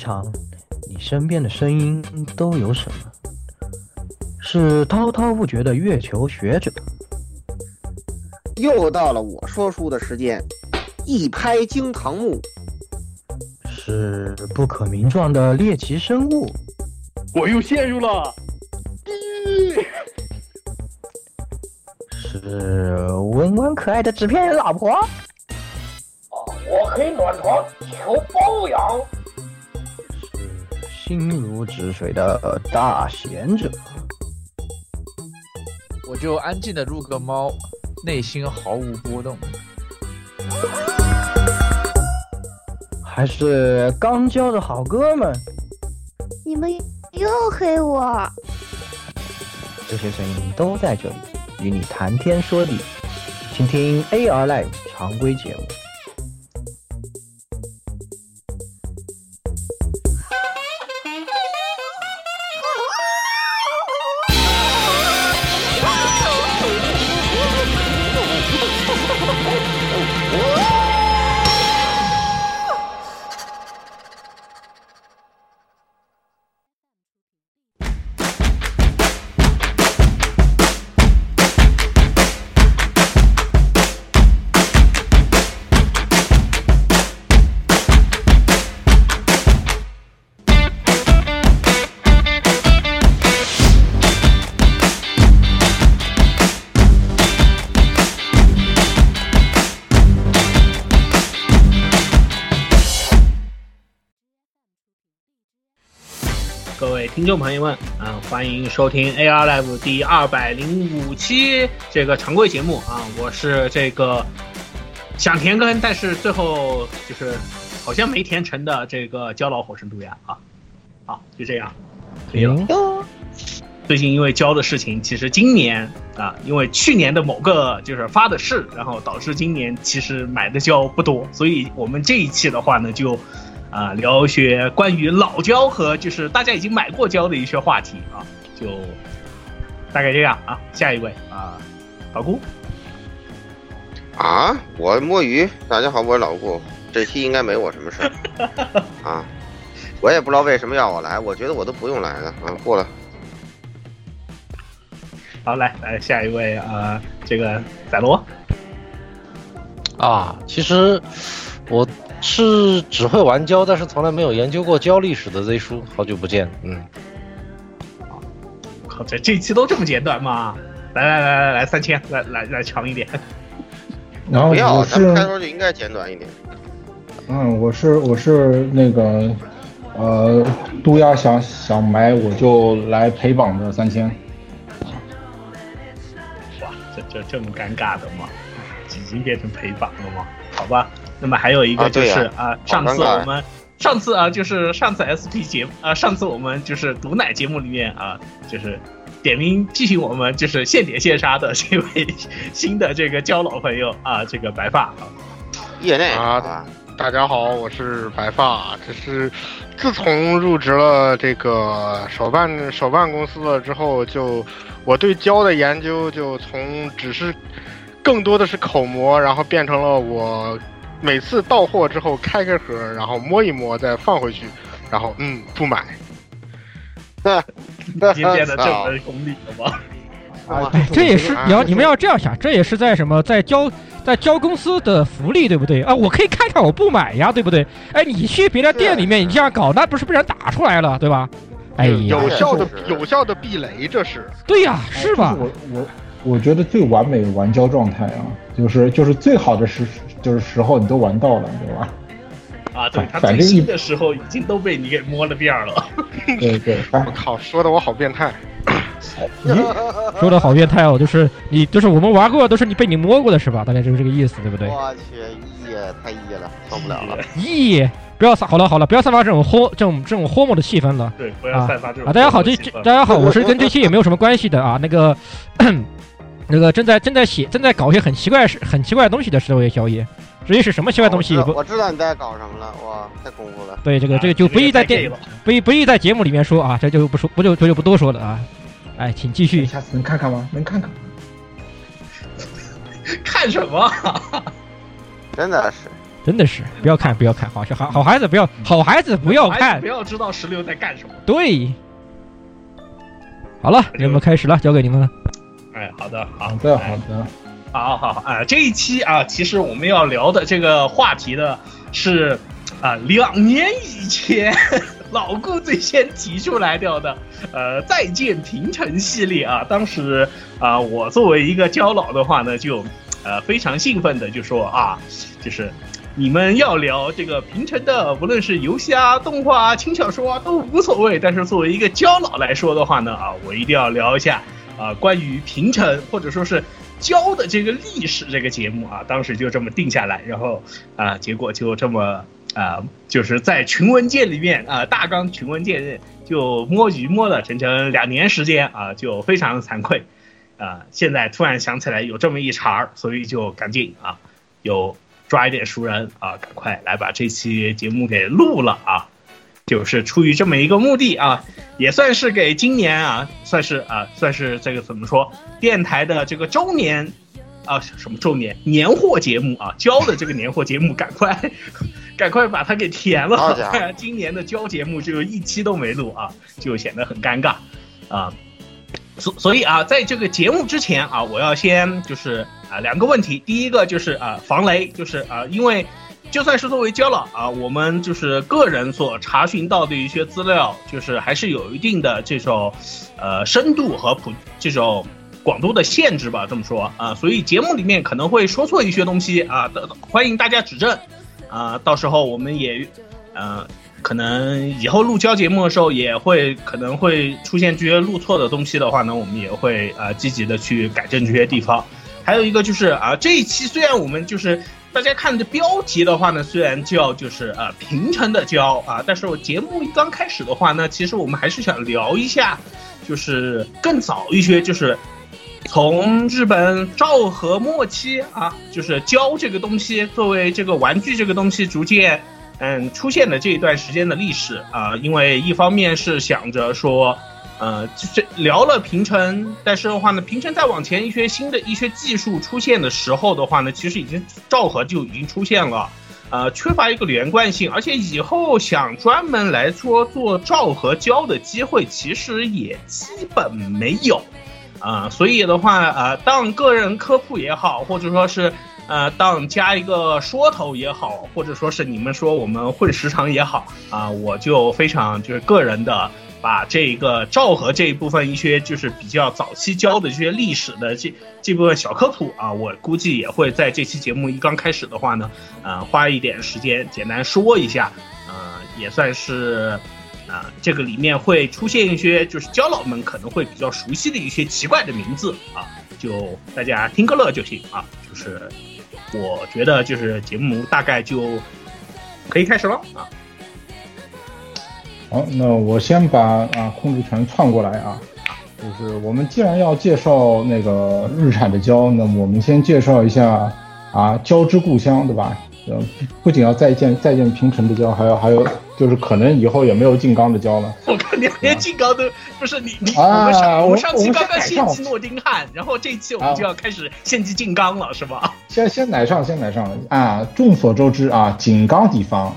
常，你身边的声音都有什么？是滔滔不绝的月球学者，又到了我说书的时间，一拍惊堂木，是不可名状的猎奇生物，我又陷入了，是温温可爱的纸片人老婆，我可以暖床求包养，是心如止水的大贤者。我就安静的入个猫，内心毫无波动。还是刚交的好哥们，你们又黑我。这些声音都在这里，与你谈天说地，请听 AR Live 常规节目。众朋友们，啊，欢迎收听 AR Live 第二百零五期这个常规节目啊，我是这个想填坑，但是最后就是好像没填成的这个焦老火神毒牙啊，好，就这样，可以了。最近因为交的事情，其实今年啊，因为去年的某个就是发的誓，然后导致今年其实买的胶不多，所以我们这一期的话呢，就啊聊一些关于老胶和就是大家已经买过胶的一些话题啊，就大概这样啊。下一位啊，老顾啊，我摸鱼，大家好，我是老顾，这期应该没我什么事儿 啊，我也不知道为什么要我来，我觉得我都不用来了啊，过了。好，来来下一位啊，这个赛罗啊，其实我是只会玩胶，但是从来没有研究过胶历史的 Z 叔，好久不见，嗯。靠，这这期都这么简短吗？来来来来来，三千，来来来长一点。然后不要，咱们开头就应该简短一点。嗯，我是我是那个呃，杜亚想想买我就来陪榜的三千。哇，这这这么尴尬的吗？已经变成陪榜了吗？好吧，那么还有一个就是啊，上次我们上次啊，就是上次 SP 节目啊，上次我们就是毒奶节目里面啊，就是点名批评我们就是现点现杀的这位新的这个交老朋友啊，这个白发啊，业内啊啊，大家好，我是白发。这是自从入职了这个手办手办公司了之后，就我对胶的研究就从只是更多的是口模，然后变成了我每次到货之后开个盒，然后摸一摸再放回去，然后嗯不买。已经变得这么功利了吗？啊，哎，这也是啊你要你们要这样想，这也是在什么在交在交公司的福利，对不对啊？我可以看看，我不买呀，对不对？哎，你去别的店里面，你这样搞，那不是被人打出来了，对吧？哎呀，有效的有效的避雷，这是。对呀，是吧？我我我觉得最完美的玩胶状态啊，就是就是最好的时就是时候你都玩到了，对吧？啊，对他反正新的时候已经都被你给摸了遍了。对 对，我靠，说的我好变态。咦，说的好变态哦，就是你就是我们玩过的都是你被你摸过的是吧？大概就是这个意思，对不对？我去，耶太一了，受不了了。耶，不要散好了好了，不要散发这种荒这种这种豁猛的气氛了。对，不要散发这种啊，大家好，这这大家好，我是跟这期也没有什么关系的啊。那个，那个正在正在写正在搞一些很奇怪事很奇怪的东西的这位小野，至于是什么奇怪东西我知道不我知道你在搞什么了，哇，太恐怖了。对这个这个就不宜在电。不宜不宜在节目里面说啊，这就不说不就这就不多说了啊。哎，请继续。下次能看看吗？能看看。看什么？真的是，真的是不要看，不要看，好好好孩子不要，好孩子不要看不，要知道石榴在干什么。对。好了，节目开始了，交给你们了。哎，好的，好好的好的，好好好啊！这一期啊，其实我们要聊的这个话题呢是啊，两年以前老顾最先提出来掉的，呃，再见平城系列啊。当时啊，我作为一个胶老的话呢，就呃非常兴奋的就说啊，就是你们要聊这个平城的，无论是游戏啊、动画啊、轻小说啊都无所谓。但是作为一个胶老来说的话呢，啊，我一定要聊一下啊关于平城或者说是。教的这个历史这个节目啊，当时就这么定下来，然后啊，结果就这么啊，就是在群文件里面啊，大纲群文件就摸鱼摸了整整两年时间啊，就非常惭愧啊。现在突然想起来有这么一茬儿，所以就赶紧啊，有抓一点熟人啊，赶快来把这期节目给录了啊。就是出于这么一个目的啊，也算是给今年啊，算是啊，算是这个怎么说，电台的这个周年啊，什么周年年货节目啊，交的这个年货节目，赶快 赶快把它给填了。好家伙 今年的交节目就一期都没录啊，就显得很尴尬啊。所所以啊，在这个节目之前啊，我要先就是啊两个问题，第一个就是啊防雷，就是啊因为。就算是作为交老啊，我们就是个人所查询到的一些资料，就是还是有一定的这种，呃，深度和普这种广度的限制吧，这么说啊，所以节目里面可能会说错一些东西啊，欢迎大家指正啊，到时候我们也，呃，可能以后录交节目的时候也会可能会出现这些录错的东西的话呢，我们也会啊积极的去改正这些地方。还有一个就是啊，这一期虽然我们就是。大家看这标题的话呢，虽然叫就是呃平城的骄啊，但是我节目刚开始的话呢，其实我们还是想聊一下，就是更早一些，就是从日本昭和末期啊，就是胶这个东西作为这个玩具这个东西逐渐嗯出现的这一段时间的历史啊，因为一方面是想着说。呃，这聊了平城，但是的话呢，平城再往前一些新的一些技术出现的时候的话呢，其实已经昭和就已经出现了，呃，缺乏一个连贯性，而且以后想专门来说做昭和胶的机会，其实也基本没有，啊、所以的话，呃，当个人科普也好，或者说是呃，当加一个说头也好，或者说是你们说我们混时长也好，啊、我就非常就是个人的。把这个昭和这一部分一些就是比较早期教的这些历史的这这部分小科普啊，我估计也会在这期节目一刚开始的话呢，呃，花一点时间简单说一下，呃，也算是，啊、这个里面会出现一些就是焦老们可能会比较熟悉的一些奇怪的名字啊，就大家听个乐就行啊，就是我觉得就是节目大概就可以开始了啊。好，那我先把啊控制权篡过来啊，就是我们既然要介绍那个日产的胶，那么我们先介绍一下啊胶之故乡，对吧？呃，不仅要再见再见平成的胶，还有还有就是可能以后也没有静冈的胶了。我看你连静冈都不是你你、啊我们上我上期刚刚献祭诺丁汉，然后这一期我们啊就要开始献祭静冈了，是吧？先先奶上，先奶上啊！众所周知啊，井冈地方，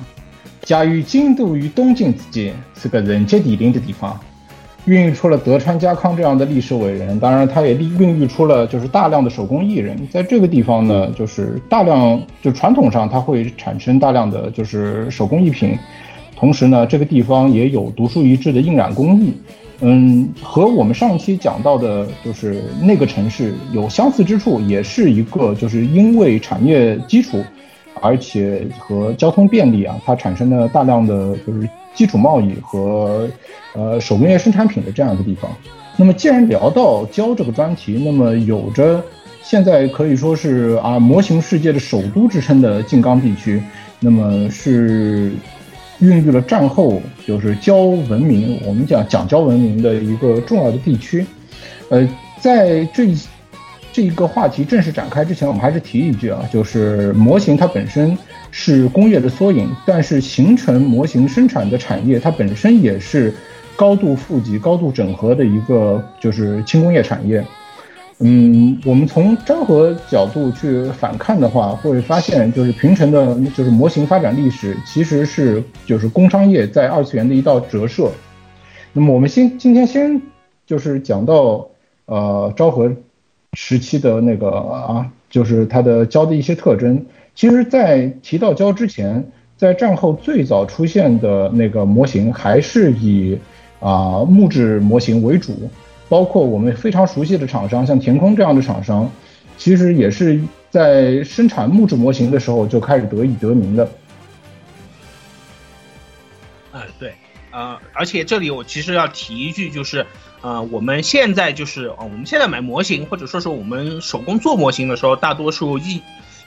夹于京都与东京之间，是个人杰地灵的地方，孕育出了德川家康这样的历史伟人。当然，它也孕孕育出了就是大量的手工艺人。在这个地方呢，就是大量就传统上它会产生大量的就是手工艺品，同时呢，这个地方也有独树一帜的印染工艺。嗯，和我们上一期讲到的，就是那个城市有相似之处，也是一个就是因为产业基础，而且和交通便利啊，它产生了大量的就是基础贸易和呃手工业生产品的这样一个地方。那么既然聊到胶这个专题，那么有着现在可以说是啊模型世界的首都之称的静冈地区，那么是孕育了战后就是胶文明，我们讲讲胶文明的一个重要的地区。呃，在这一这一个话题正式展开之前，我们还是提一句啊，就是模型它本身是工业的缩影，但是形成模型生产的产业，它本身也是高度富集、高度整合的一个就是轻工业产业。嗯，我们从昭和角度去反看的话，会发现就是平成的，就是模型发展历史其实是就是工商业在二次元的一道折射。那么我们先今天先就是讲到呃昭和时期的那个啊，就是它的胶的一些特征。其实，在提到胶之前，在战后最早出现的那个模型还是以啊木质模型为主。包括我们非常熟悉的厂商，像田空这样的厂商，其实也是在生产木质模型的时候就开始得以得名的。嗯，对，呃，而且这里我其实要提一句，就是呃，我们现在就是哦，我们现在买模型或者说是我们手工做模型的时候，大多数一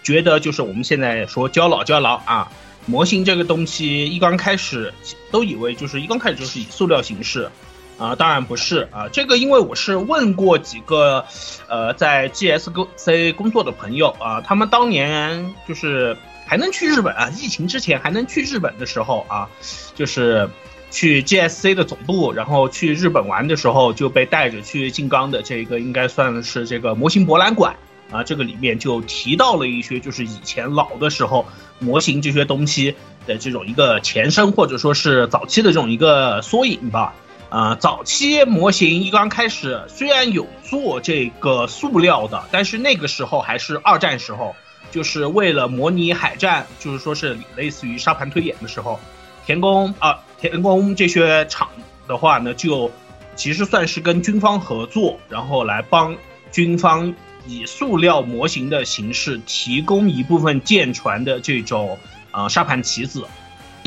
觉得就是我们现在说胶老胶老啊，模型这个东西一刚开始都以为就是一刚开始就是以塑料形式。啊，当然不是啊，这个因为我是问过几个，呃，在 GSC 工作的朋友啊，他们当年就是还能去日本啊，疫情之前还能去日本的时候啊，就是去 GSC 的总部，然后去日本玩的时候就被带着去静冈的这个应该算是这个模型博览馆啊，这个里面就提到了一些就是以前老的时候模型这些东西的这种一个前身或者说是早期的这种一个缩影吧。啊，早期模型一刚开始虽然有做这个塑料的，但是那个时候还是二战时候，就是为了模拟海战，就是说是类似于沙盘推演的时候，田宫啊，田宫这些厂的话呢，就其实算是跟军方合作，然后来帮军方以塑料模型的形式提供一部分舰船的这种啊沙盘棋子。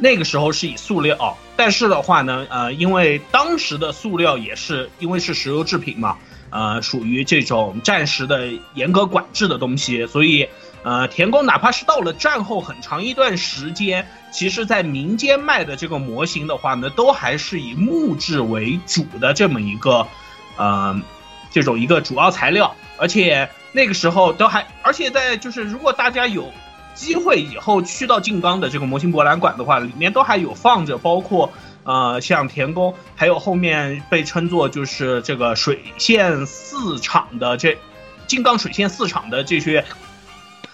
那个时候是以塑料，但是的话呢，呃，因为当时的塑料也是因为是石油制品嘛，呃，属于这种战时的严格管制的东西，所以，呃，田宫哪怕是到了战后很长一段时间，其实在民间卖的这个模型的话呢，都还是以木质为主的这么一个，呃，这种一个主要材料，而且那个时候都还，而且在就是如果大家有。机会以后去到静冈的这个模型博览馆的话，里面都还有放着，包括呃像田宫，还有后面被称作就是这个水线四厂的这静冈水线四厂的这些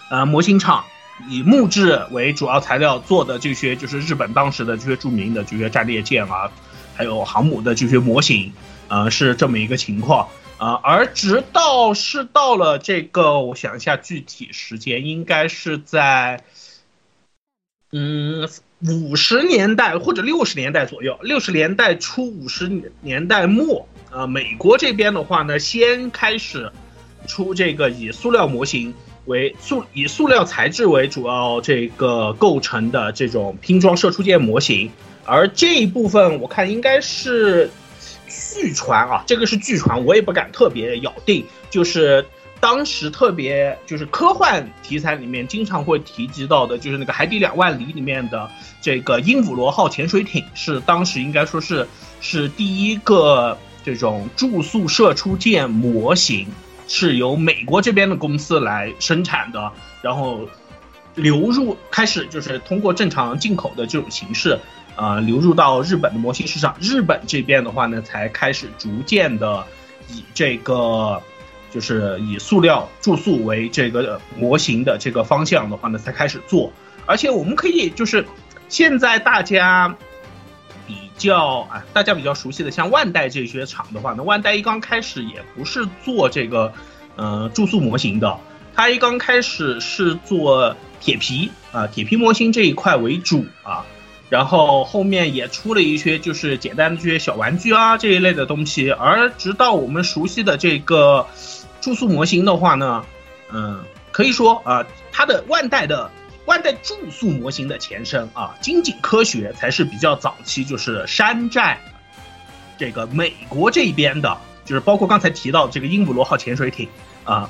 呃模型厂，以木质为主要材料做的这些就是日本当时的这些著名的这些战列舰啊，还有航母的这些模型，呃是这么一个情况。啊，而直到是到了这个，我想一下具体时间，应该是在，嗯，五十年代或者六十年代左右，六十年代初五十年代末，呃，美国这边的话呢，先开始出这个以塑料模型为塑以塑料材质为主要这个构成的这种拼装射出舰模型，而这一部分我看应该是。据传啊，这个是据传，我也不敢特别咬定。就是当时特别就是科幻题材里面经常会提及到的，就是那个《海底两万里》里面的这个鹦鹉螺号潜水艇，是当时应该说是是第一个这种注塑射出舰模型，是由美国这边的公司来生产的，然后流入开始就是通过正常进口的这种形式。呃，流入到日本的模型市场，日本这边的话呢，才开始逐渐的以这个，就是以塑料注塑为这个模型的这个方向的话呢，才开始做。而且我们可以就是现在大家较啊，大家比较熟悉的像万代这些厂的话呢，万代一刚开始也不是做这个呃注塑模型的，它一刚开始是做铁皮啊，铁皮模型这一块为主啊。然后后面也出了一些就是简单的这些小玩具啊这一类的东西，而直到我们熟悉的这个注塑模型的话呢，嗯，可以说啊，它的万代的万代注塑模型的前身啊，金井科学才是比较早期，就是山寨这个美国这边的，就是包括刚才提到这个鹦鹉螺号潜水艇啊。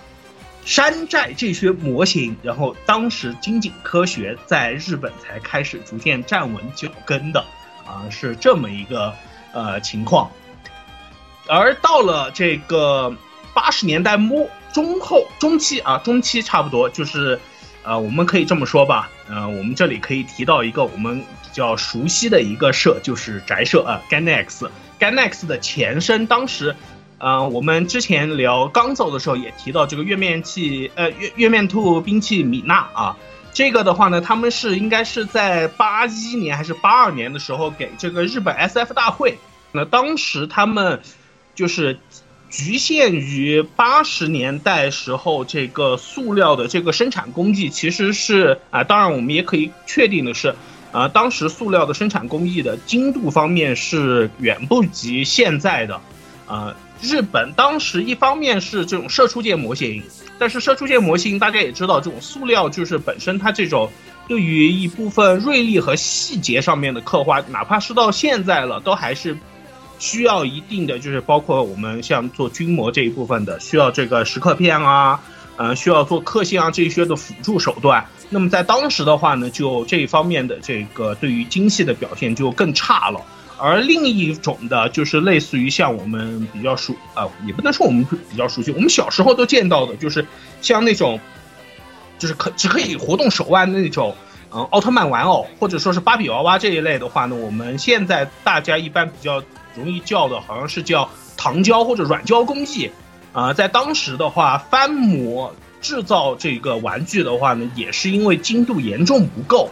山寨这些模型，然后当时金井科学在日本才开始逐渐站稳脚跟的，啊，是这么一个呃情况。而到了这个八十年代末中后中期啊，中期差不多就是，呃，我们可以这么说吧，呃，我们这里可以提到一个我们比较熟悉的一个社，就是宅社啊，Ganex，Ganex 的前身当时。呃，我们之前聊刚走的时候也提到这个月面器，呃，月月面兔兵器米娜啊，这个的话呢，他们是应该是在八一年还是八二年的时候给这个日本 SF 大会，那当时他们就是局限于八十年代时候这个塑料的这个生产工艺，其实是啊、当然我们也可以确定的是。啊，当时塑料的生产工艺的精度方面是远不及现在的，呃，日本当时一方面是这种射出界模型，但是射出界模型大家也知道，这种塑料就是本身它这种对于一部分锐利和细节上面的刻画，哪怕是到现在了，都还是需要一定的，就是包括我们像做军模这一部分的，需要这个蚀刻片啊，呃，需要做刻线啊这些的辅助手段。那么在当时的话呢，就这一方面的这个对于精细的表现就更差了。而另一种的，就是类似于像我们比较熟啊、也不能说我们比较熟悉，我们小时候都见到的，就是像那种，就是可只可以活动手腕的那种，嗯、奥特曼玩偶或者说是芭比娃娃这一类的话呢，我们现在大家一般比较容易叫的，好像是叫糖胶或者软胶工艺。啊、在当时的话，翻模制造这个玩具的话呢，也是因为精度严重不够，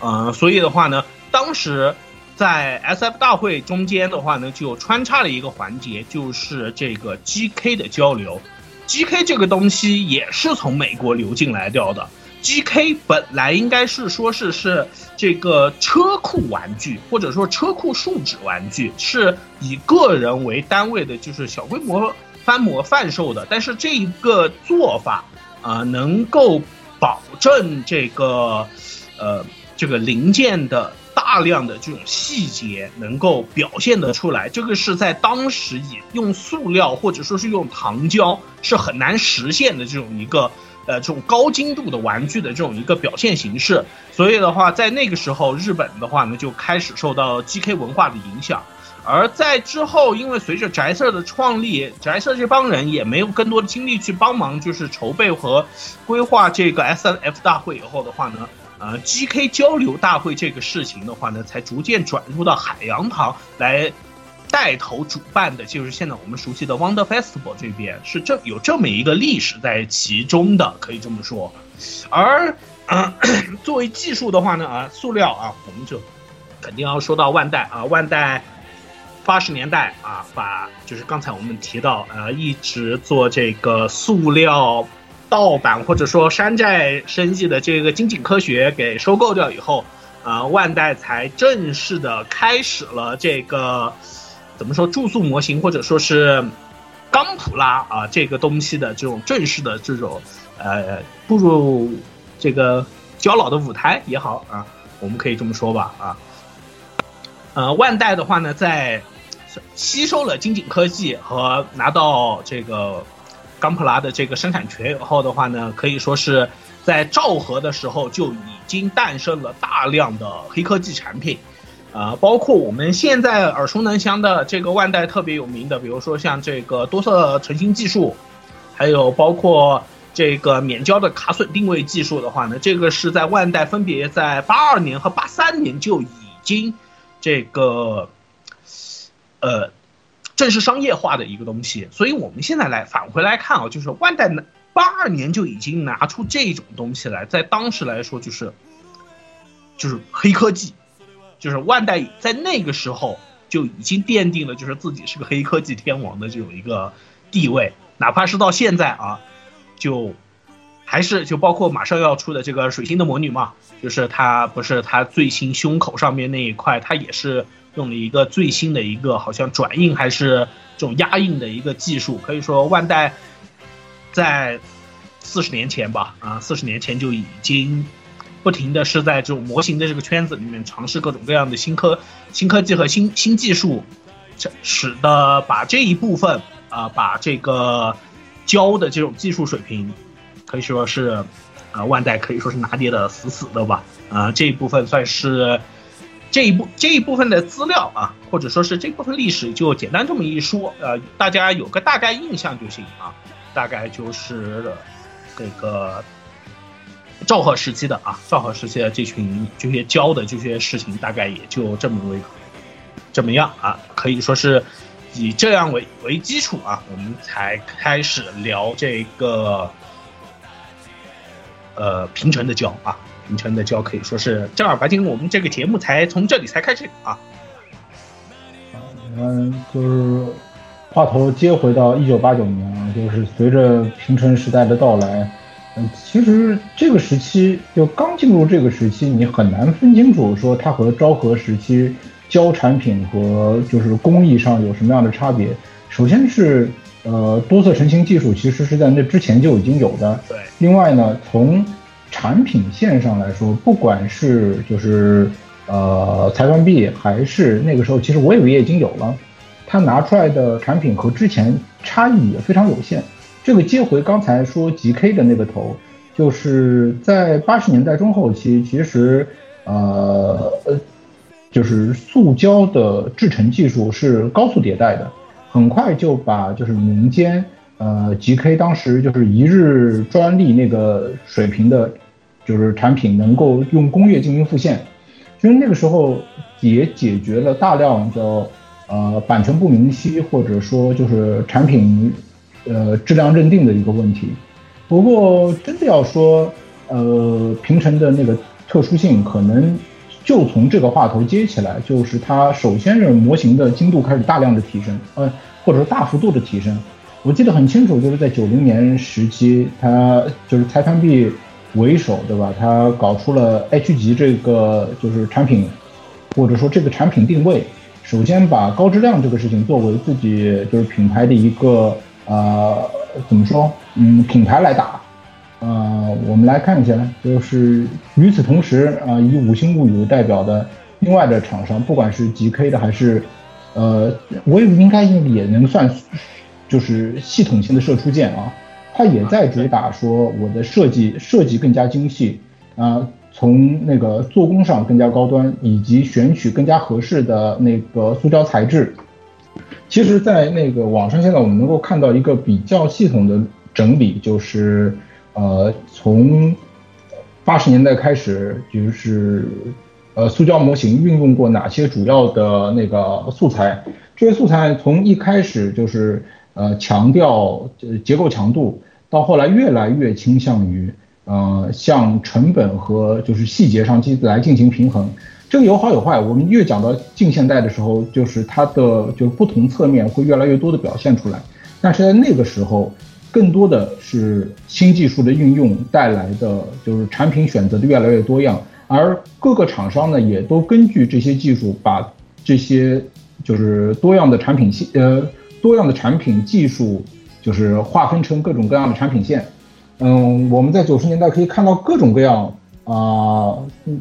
呃，所以的话呢，当时在 SF 大会中间的话呢，就穿插了一个环节，就是这个 GK 的交流。GK 这个东西也是从美国流进来掉的。GK 本来应该是说是是这个车库玩具，或者说车库树脂玩具，是以个人为单位的，就是小规模翻模贩售的。但是这一个做法。啊、能够保证这个，呃，这个零件的大量的这种细节能够表现得出来，这个是在当时以用塑料或者说是用糖胶是很难实现的这种一个，呃，这种高精度的玩具的这种一个表现形式。所以的话，在那个时候，日本的话呢，就开始受到 GK 文化的影响。而在之后，因为随着宅社的创立，宅社这帮人也没有更多的精力去帮忙，就是筹备和规划这个 S N F 大会以后的话呢，呃，G K 交流大会这个事情的话呢，才逐渐转入到海洋堂来带头主办的，就是现在我们熟悉的 Wonder Festival 这边是这有这么一个历史在其中的，可以这么说。而、呃、作为技术的话呢，啊，塑料啊，我们就肯定要说到万代啊，万代。八十年代啊，把就是刚才我们提到，呃，一直做这个塑料盗版或者说山寨生意的这个精景科学给收购掉以后，啊、呃，万代才正式的开始了这个怎么说注塑模型或者说是钢普拉啊这个东西的这种正式的这种呃步入这个交老的舞台也好啊，我们可以这么说吧啊。呃，万代的话呢，在吸收了精景科技和拿到这个钢普拉的这个生产权以后的话呢，可以说是在昭和的时候就已经诞生了大量的黑科技产品，呃，包括我们现在耳熟能详的这个万代特别有名的，比如说像这个多色成型技术，还有包括这个免胶的卡损定位技术的话呢，这个是在万代分别在八二年和八三年就已经这个。呃，正式商业化的一个东西，所以我们现在来返回来看啊，就是万代呢八二年就已经拿出这种东西来，在当时来说就是就是黑科技，就是万代在那个时候就已经奠定了就是自己是个黑科技天王的这种一个地位，哪怕是到现在啊，就还是就包括马上要出的这个水星的魔女嘛，就是它不是它最新胸口上面那一块，它也是。用了一个最新的一个好像转印还是这种压印的一个技术，可以说万代在四十年前吧，啊，四十年前就已经不停的是在这种模型的这个圈子里面尝试各种各样的新科新科技和新新技术，这使得把这一部分啊、把这个胶的这种技术水平，可以说是啊、万代可以说是拿捏的死死的吧，啊、这一部分算是。这一部这一部分的资料啊，或者说是这部分历史，就简单这么一说，呃，大家有个大概印象就行啊。大概就是这个昭和时期的啊，昭和时期的这群这些教的这些事情，大概也就这么为这么样啊，可以说是以这样为为基础啊，我们才开始聊这个呃平成的胶啊，平成的胶可以说是正儿八经，我们这个节目才从这里才开始啊。嗯，就是话头接回到一九八九年啊，就是随着平成时代的到来，嗯，其实这个时期就刚进入这个时期，你很难分清楚说它和昭和时期胶产品和就是工艺上有什么样的差别。首先是呃多色成型技术其实是在那之前就已经有的，对。另外呢，从产品线上来说，不管是就是呃裁判币还是那个时候，其实我以为也已经有了，它拿出来的产品和之前差异也非常有限。这个接回刚才说 GK 的那个头，就是在八十年代中后期，其实呃呃就是塑胶的制成技术是高速迭代的，很快就把就是民间呃 GK 当时就是一日专利那个水平的，就是产品能够用工业进行复现，其实那个时候也解决了大量的呃版权不明晰或者说就是产品呃质量认定的一个问题。不过真的要说呃平成的那个特殊性，可能就从这个话头接起来，就是它首先是模型的精度开始大量的提升，呃或者说大幅度的提升。我记得很清楚，就是在九零年时期，它就是裁判币为首，对吧？它搞出了 H 级这个就是产品，或者说这个产品定位，首先把高质量这个事情作为自己就是品牌的一个呃怎么说，嗯，品牌来打。呃，我们来看一下，就是与此同时啊、以五星物语为代表的另外的厂商，不管是 GK 的还是呃，我也应该也能算就是系统性的射出键啊，它也在主打说我的设计设计更加精细啊、从那个做工上更加高端，以及选取更加合适的那个塑胶材质。其实，在那个网上，现在我们能够看到一个比较系统的整理，就是呃，从八十年代开始，就是呃，塑胶模型运用过哪些主要的那个素材？这些素材从一开始就是呃强调结构强度，到后来越来越倾向于呃向成本和就是细节上进来进行平衡。这个有好有坏。我们越讲到近现代的时候，就是它的就是不同侧面会越来越多的表现出来。但是在那个时候，更多的是新技术的运用带来的就是产品选择的越来越多样，而各个厂商呢也都根据这些技术把这些就是多样的产品线呃多样的产品技术就是划分成各种各样的产品线。嗯，我们在九十年代可以看到各种各样啊，嗯，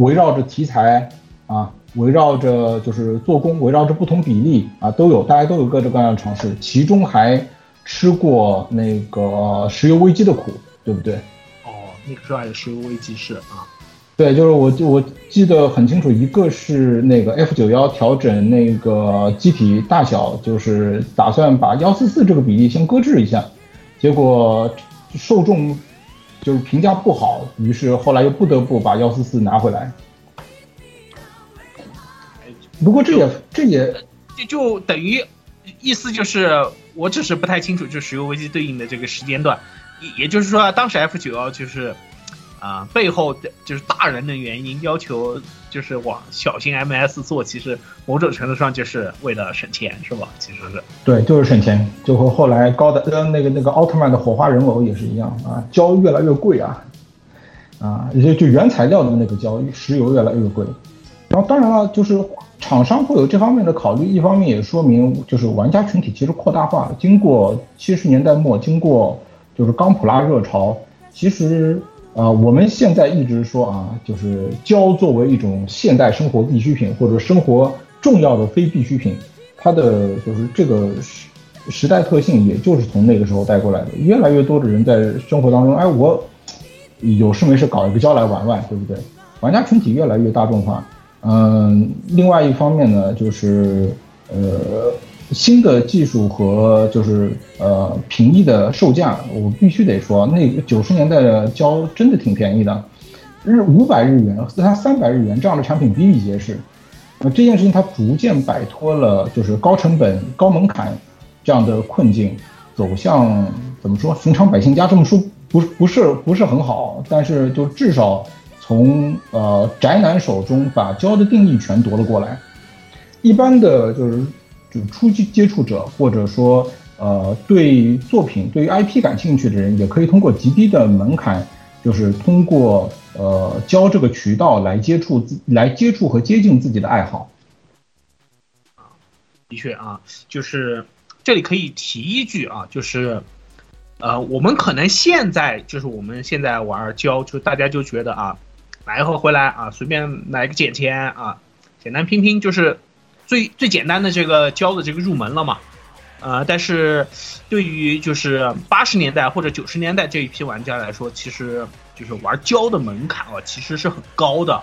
围绕着题材啊，围绕着就是做工，围绕着不同比例啊，都有，大家都有各种各样的尝试，其中还吃过那个石油危机的苦，对不对？哦，那个时候还有石油危机是啊，对，就是我就我记得很清楚，一个是那个 F 九幺调整那个机体大小，就是打算把幺四四这个比例先搁置一下，结果受众就是评价不好，于是后来又不得不把幺四四拿回来。不过这也这也就就等于意思就是，我只是不太清楚，就石油危机对应的这个时间段，也也就是说，当时 F 九幺就是啊、背后的就是大人的原因，要求就是往小型 MS 做，其实某种程度上就是为了省钱，是吧？其实是对，就是省钱，就和后来高达呃那个那个奥特曼的火花人偶也是一样啊，胶越来越贵啊，啊，也就就原材料的那个胶，石油越来越贵。然后当然了，就是厂商会有这方面的考虑，一方面也说明就是玩家群体其实扩大化。经过七十年代末，经过就是钢普拉热潮，其实呃我们现在一直说啊，就是胶作为一种现代生活必需品或者生活重要的非必需品，它的就是这个时时代特性，也就是从那个时候带过来的。越来越多的人在生活当中，哎，我有事没事搞一个胶来玩玩，对不对？玩家群体越来越大众化。嗯，另外一方面呢，就是呃新的技术和就是呃平易的售价，我必须得说，那九十年代的胶真的挺便宜的，日五百日元、它三百日元这样的产品比比皆是。那这件事情它逐渐摆脱了就是高成本、高门槛这样的困境，走向怎么说寻常百姓家这么说不不是不是很好，但是就至少从呃宅男手中把胶的定义权夺了过来。一般的就是就初级接触者，或者说呃对作品对于 IP 感兴趣的人，也可以通过极低的门槛，就是通过呃教这个渠道来接触自来接触和接近自己的爱好。的确啊，就是这里可以提一句啊，就是呃我们可能现在就是我们现在玩教，就大家就觉得啊买一盒回来啊随便买个捡钱啊简单拼拼就是。最最简单的这个胶的这个入门了嘛，呃，但是对于就是八十年代或者九十年代这一批玩家来说，其实就是玩胶的门槛啊，其实是很高的。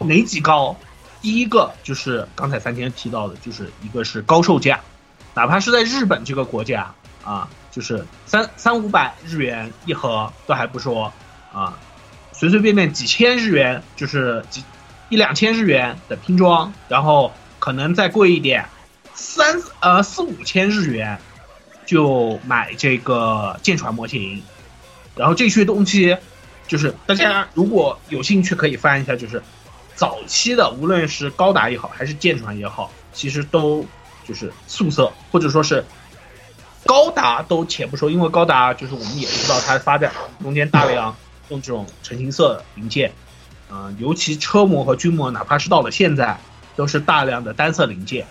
哪几高？第一个就是刚才三天提到的，就是一个是高售价，哪怕是在日本这个国家啊，就是三三五百日元一盒都还不说啊，随随便便几千日元就是几一两千日元的拼装，然后。可能再贵一点，三呃四五千日元就买这个舰船模型，然后这些东西就是大家如果有兴趣可以翻一下，就是早期的无论是高达也好还是舰船也好，其实都就是素色或者说是高达都且不说，因为高达就是我们也知道它的发展中间大量用这种成型色零件，嗯，尤其车模和军模，哪怕是到了现在。都是大量的单色零件，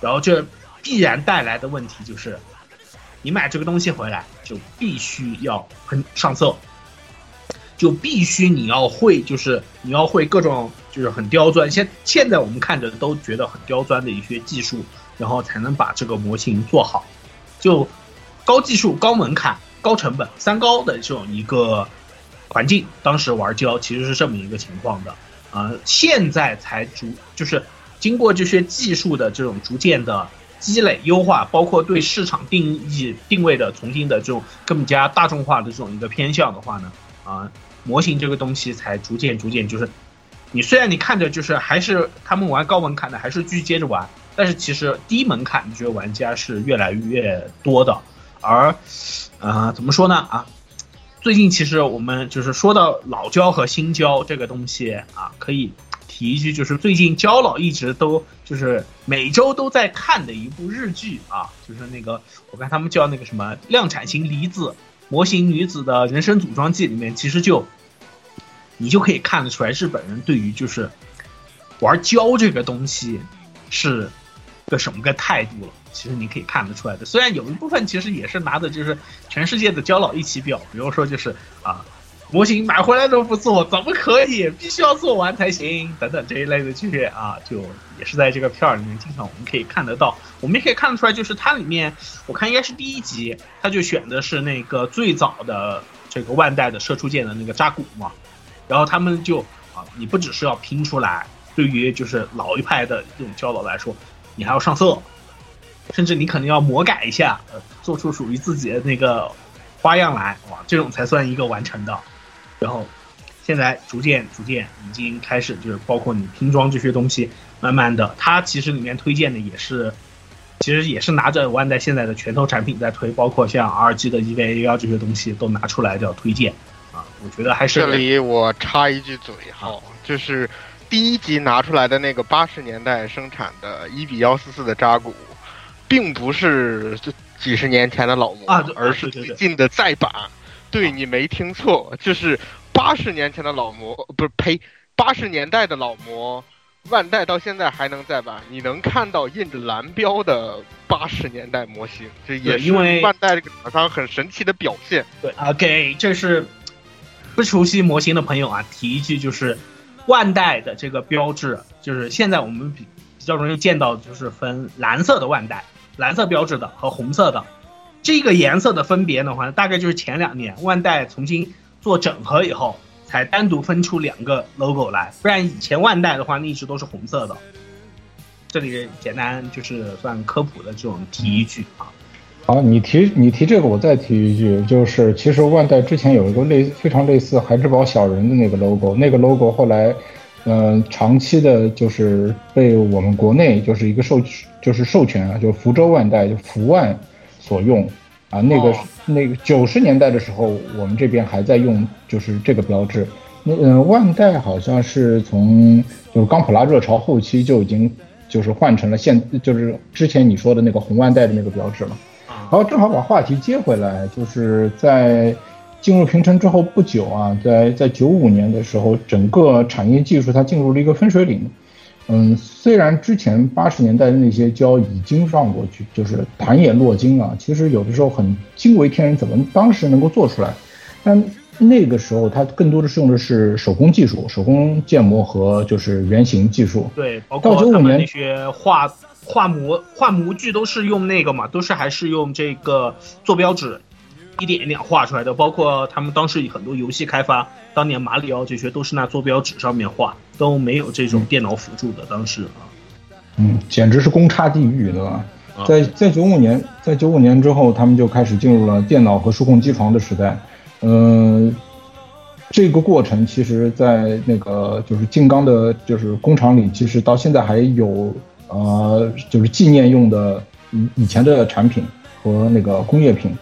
然后这必然带来的问题就是，你买这个东西回来就必须要喷上色，就必须你要会，就是你要会各种就是很刁钻，现现在我们看着都觉得很刁钻的一些技术，然后才能把这个模型做好，就高技术、高门槛、高成本三高的这种一个环境，当时玩胶其实是这么一个情况的，呃，现在才逐就是。经过这些技术的这种逐渐的积累优化，包括对市场定义定位的重新的这种更加大众化的这种一个偏向的话呢，啊，模型这个东西才逐渐逐渐就是，你虽然你看着就是还是他们玩高门槛的，还是继续接着玩，但是其实低门槛的这个玩家是越来越多的，而，呃，怎么说呢啊？最近其实我们就是说到老胶和新胶这个东西啊，可以。提一句，就是最近焦老一直都就是每周都在看的一部日剧啊，就是那个我看他们叫那个什么量产型离子模型女子的人生组装记里面，其实就你就可以看得出来，日本人对于就是玩胶这个东西是个什么个态度了。其实你可以看得出来的，虽然有一部分其实也是拿的就是全世界的胶老一起表，比如说就是啊。模型买回来都不做，怎么可以？必须要做完才行，等等这一类的剧啊，就也是在这个片儿里面经常我们可以看得到。我们也可以看得出来，就是它里面，我看应该是第一集，他就选的是那个最早的这个万代的射出舰的那个扎古嘛。然后他们就啊，你不只是要拼出来，对于就是老一派的这种胶佬来说，你还要上色，甚至你可能要魔改一下，做出属于自己的那个花样来，哇，这种才算一个完成的。然后，现在逐渐逐渐已经开始，就是包括你拼装这些东西，慢慢的，它其实里面推荐的也是，其实也是拿着万代现在的拳头产品在推，包括像 R G 的 EVA 幺这些东西都拿出来叫推荐，啊，我觉得还是这里我插一句嘴哈，就是第一集拿出来的那个八十年代生产的一比幺四四的扎古，并不是几十年前的老模啊，而是最近的再版。对你没听错，就是八十年前的老模，不是呸，八十年代的老模，万代到现在还能再版，你能看到印着蓝标的八十年代模型，这也是万代这个厂商很神奇的表现。对啊，给这是不熟悉模型的朋友啊，提一句，就是万代的这个标志，就是现在我们比比较容易见到，就是分蓝色的万代，蓝色标志的和红色的。这个颜色的分别的话，大概就是前两年万代重新做整合以后，才单独分出两个 logo 来，不然以前万代的话，一直都是红色的。这里简单就是算科普的这种提一句啊。好，你提你提这个，我再提一句，就是其实万代之前有一个类非常类似孩之宝小人的那个 logo，那个 logo 后来呃，长期的就是被我们国内就是一个授就是授权啊，就福州万代就福万所用啊。那个、哦那个九十年代的时候，我们这边还在用就是这个标志。那呃，万代好像是从就是钢普拉热潮后期就已经就是换成了现就是之前你说的那个红万代的那个标志了。然后正好把话题接回来，就是在进入平成之后不久啊，在在九五年的时候，整个产业技术它进入了一个分水岭。嗯，虽然之前八十年代的那些胶已经上过去，就是弹眼落金啊，其实有的时候很惊为天人，怎么当时能够做出来？但那个时候它更多的是用的是手工技术、手工建模和就是原型技术。对，包到95括他们年那些画画模画模具都是用那个嘛，都是还是用这个坐标纸一点一点画出来的。包括他们当时很多游戏开发，当年马里奥这些都是拿坐标纸上面画，都没有这种电脑辅助的。当时啊，嗯，简直是公差地狱，对吧？啊在在九五年，在九五年之后，他们就开始进入了电脑和数控机床的时代。嗯、这个过程其实，在那个就是静冈的，就是工厂里，其实到现在还有呃，就是纪念用的以以前的产品和那个工业品。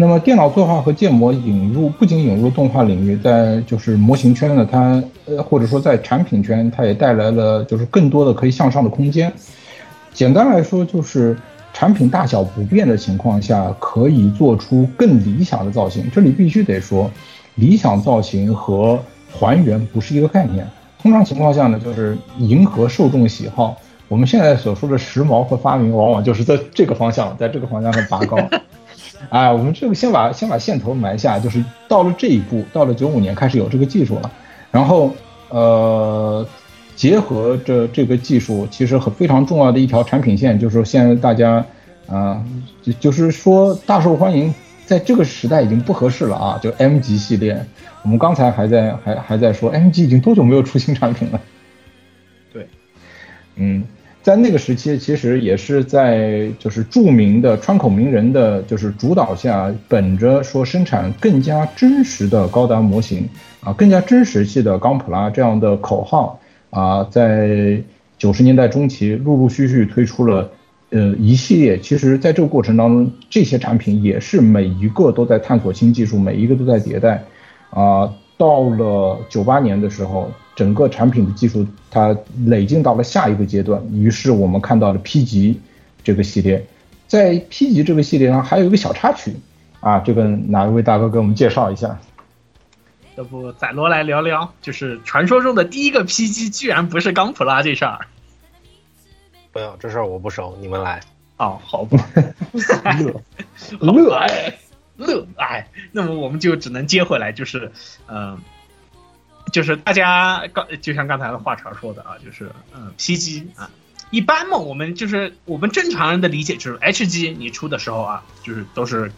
那么电脑作画和建模引入，不仅引入动画领域，在就是模型圈呢，它呃或者说在产品圈，它也带来了就是更多的可以向上的空间。简单来说，就是产品大小不变的情况下，可以做出更理想的造型。这里必须得说，理想造型和还原不是一个概念。通常情况下呢，就是迎合受众喜好。我们现在所说的时髦和发明，往往就是在这个方向，在这个方向上拔高。哎，我们这个先把先把线头埋下，就是到了这一步，到了九五年开始有这个技术了，然后呃，结合着这个技术，其实很非常重要的一条产品线，就是说现在大家啊、就就是说大受欢迎，在这个时代已经不合适了啊，就 M 级系列，我们刚才还在还还在说 M 级已经多久没有出新产品了？对，嗯，在那个时期，其实也是在就是著名的川口名人的就是主导下，本着说生产更加真实的高达模型啊，更加真实系的钢普拉这样的口号啊，在九十年代中期陆陆续续推出了呃一系列。其实，在这个过程当中，这些产品也是每一个都在探索新技术，每一个都在迭代啊。到了九八年的时候，整个产品的技术它累进到了下一个阶段，于是我们看到了 P 级这个系列。在 P 级这个系列上还有一个小插曲啊，这个哪一位大哥给我们介绍一下？要不宰罗来聊聊，就是传说中的第一个 PG 居然不是钢普拉这事儿。不要这事儿我不熟，你们来。哦，好吧，乐乐哎，乐哎，那么我们就只能接回来，就是，嗯、就是大家刚就像刚才的话茬说的啊，就是嗯，PG 啊，一般嘛，我们就是我们正常人的理解就是 HG 你出的时候啊，就是都是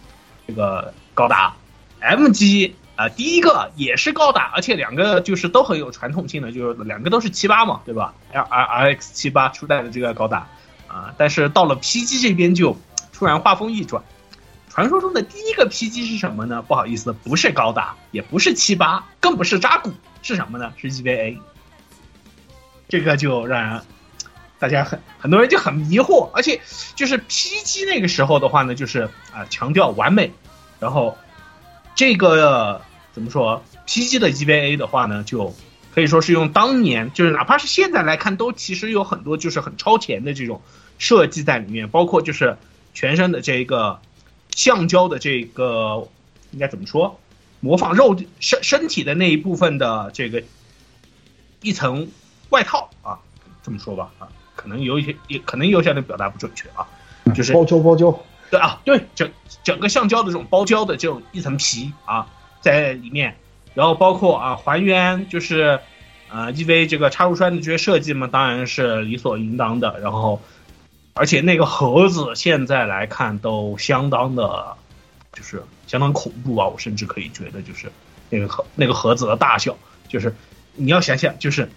这个高达，MG 啊、第一个也是高达，而且两个就是都很有传统性的，就是两个都是七八嘛，对吧？R R R X 七八初代的这个高达啊、但是到了 PG 这边就突然画风一转。传说中的第一个 PG 是什么呢？不好意思，不是高达，也不是七八，更不是扎古，是什么呢？是 GVA。这个就让人大家很很多人就很迷惑，而且就是 PG 那个时候的话呢，就是啊、强调完美，然后这个怎么说 PG 的 GVA 的话呢，就可以说是用当年就是哪怕是现在来看，都其实有很多就是很超前的这种设计在里面，包括就是全身的这一个橡胶的这个应该怎么说，模仿肉身身体的那一部分的这个一层外套啊，这么说吧啊，可能有一些也可能有些人表达不准确啊，就是包胶包胶，对啊，对，整整个橡胶的这种包胶的这种一层皮啊，在里面，然后包括啊还原就是，呃，EV 这个插入栓的这些设计嘛，当然是理所应当的。然后，而且那个盒子现在来看都相当的，就是相当恐怖啊！我甚至可以觉得，就是那个盒那个盒子的大小，就是你要想想，就是